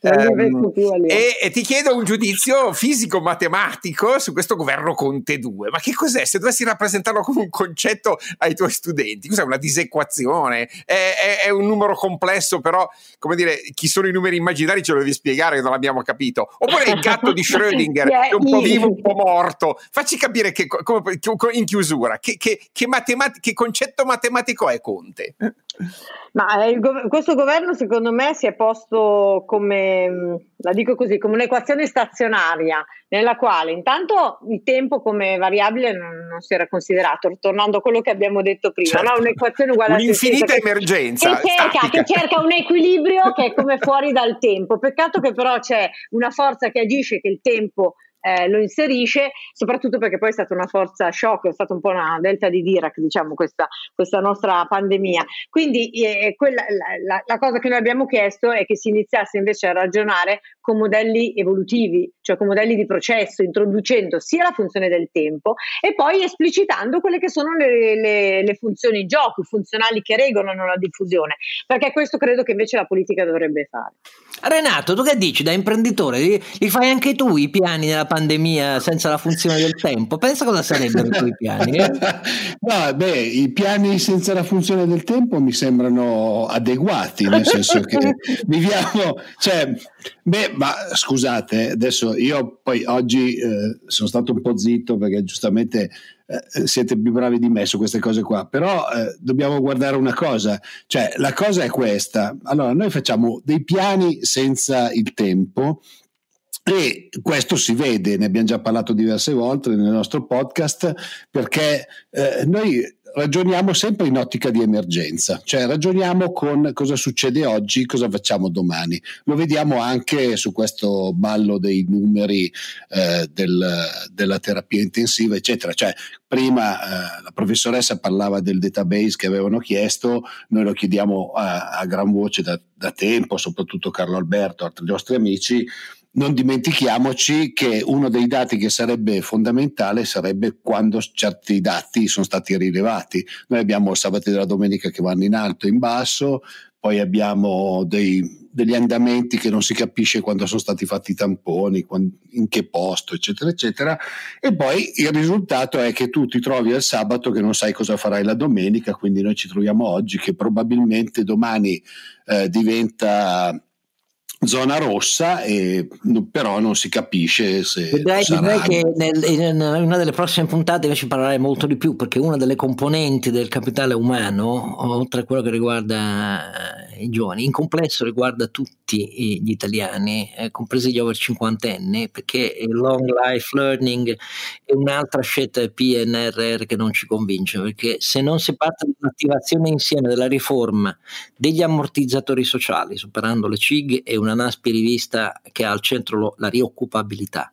um, e, e, ti chiedo un giudizio fisico-matematico su questo governo Conte 2. Ma che cos'è? Se dovessi rappresentarlo come un concetto ai tuoi studenti, cos'è una disequazione? È, è, è un numero complesso, però, come dire, chi sono i numeri immaginari ce lo devi spiegare che non l'abbiamo capito. Oppure il gatto di Schrödinger, che è un po' vivo, un po' morto. Facci capire che, come, in chiusura, che, che, che, matemat- che concetto matematico è Conte? Ma eh, il, questo governo secondo me si è posto come, mm, la dico così, come un'equazione stazionaria nella quale intanto il tempo come variabile non, non si era considerato, tornando a quello che abbiamo detto prima, certo. no? un'equazione uguale Un'infinita a emergenza. Che cerca, che cerca un equilibrio che è come fuori dal tempo. Peccato che però c'è una forza che agisce, che il tempo eh, lo inserisce, soprattutto perché poi è stata una forza shock, è stata un po' una delta di Dirac, diciamo, questa, questa nostra pandemia. Quindi eh, quella, la, la, la, cosa che noi abbiamo chiesto è che si iniziasse invece a ragionare con modelli evolutivi, cioè con modelli di processo, introducendo sia la funzione del tempo e poi esplicitando quelle che sono le, le, le funzioni gioco, funzionali che regolano la diffusione, perché questo credo che invece la politica dovrebbe fare. Renato, tu che dici da imprenditore? Li, li fai anche tu i piani della pandemia senza la funzione del tempo. Pensa cosa sarebbero i tuoi piani. Eh? no, beh, i piani senza la funzione del tempo mi sembrano adeguati, nel senso che viviamo, cioè, beh, ma scusate, adesso io poi oggi eh, sono stato un po' zitto perché giustamente eh, siete più bravi di me su queste cose qua, però eh, dobbiamo guardare una cosa, cioè la cosa è questa, allora noi facciamo dei piani senza il tempo e questo si vede, ne abbiamo già parlato diverse volte nel nostro podcast, perché eh, noi ragioniamo sempre in ottica di emergenza, cioè ragioniamo con cosa succede oggi, cosa facciamo domani. Lo vediamo anche su questo ballo dei numeri eh, del, della terapia intensiva, eccetera. Cioè, prima eh, la professoressa parlava del database che avevano chiesto, noi lo chiediamo a, a gran voce da, da tempo, soprattutto Carlo Alberto, altri nostri amici non dimentichiamoci che uno dei dati che sarebbe fondamentale sarebbe quando certi dati sono stati rilevati. Noi abbiamo il sabato e la domenica che vanno in alto e in basso, poi abbiamo dei, degli andamenti che non si capisce quando sono stati fatti i tamponi, in che posto, eccetera, eccetera. E poi il risultato è che tu ti trovi al sabato che non sai cosa farai la domenica, quindi noi ci troviamo oggi che probabilmente domani eh, diventa zona rossa, e, però non si capisce se. Vedrai, vedrai che nel, in una delle prossime puntate invece parlerai molto di più, perché una delle componenti del capitale umano, oltre a quello che riguarda i giovani, in complesso riguarda tutti gli italiani, eh, compresi gli over 50 anni, perché il long life learning è un'altra scelta del PNRR che non ci convince, perché se non si parte di un'attivazione insieme della riforma degli ammortizzatori sociali, superando le CIG e una NASPI rivista che ha al centro la rioccupabilità,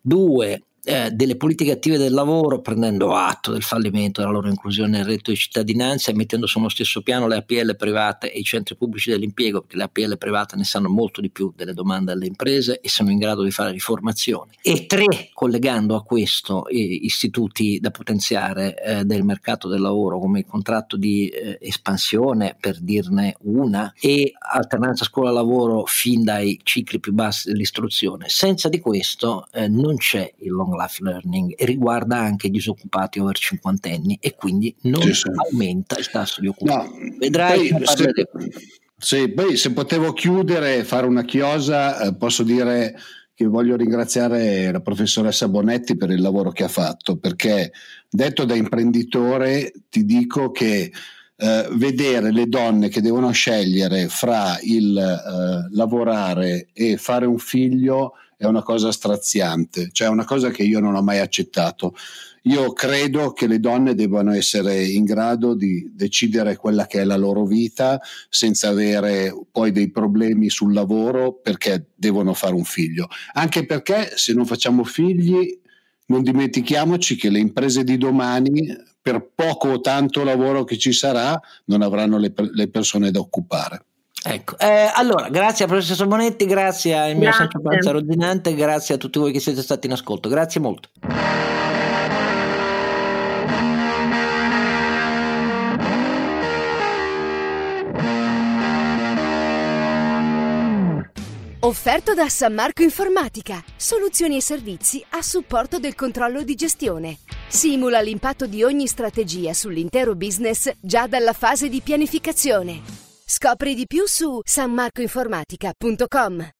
due eh, delle politiche attive del lavoro, prendendo atto del fallimento della loro inclusione nel reddito di cittadinanza e mettendo sullo stesso piano le APL private e i centri pubblici dell'impiego, perché le APL private ne sanno molto di più delle domande alle imprese e sono in grado di fare riformazione. E tre, collegando a questo istituti da potenziare eh, del mercato del lavoro come il contratto di eh, espansione, per dirne una, e alternanza scuola-lavoro fin dai cicli più bassi dell'istruzione. Senza di questo eh, non c'è il long life learning e riguarda anche i disoccupati over cinquantenni e quindi non sì, sì. aumenta il tasso di occupazione. No, Vedrai poi, se, sì, poi se potevo chiudere, fare una chiosa, eh, posso dire che voglio ringraziare la professoressa Bonetti per il lavoro che ha fatto, perché detto da imprenditore ti dico che eh, vedere le donne che devono scegliere fra il eh, lavorare e fare un figlio è una cosa straziante, cioè una cosa che io non ho mai accettato. Io credo che le donne debbano essere in grado di decidere quella che è la loro vita senza avere poi dei problemi sul lavoro perché devono fare un figlio. Anche perché se non facciamo figli non dimentichiamoci che le imprese di domani, per poco o tanto lavoro che ci sarà, non avranno le, le persone da occupare. Ecco, eh, allora, grazie al professor Bonetti, grazie al mio Sancio Panza Rodinante, grazie a tutti voi che siete stati in ascolto, grazie molto. Offerto da San Marco Informatica, soluzioni e servizi a supporto del controllo di gestione. Simula l'impatto di ogni strategia sull'intero business già dalla fase di pianificazione. Scopri di più su sanmarcoinformatica.com.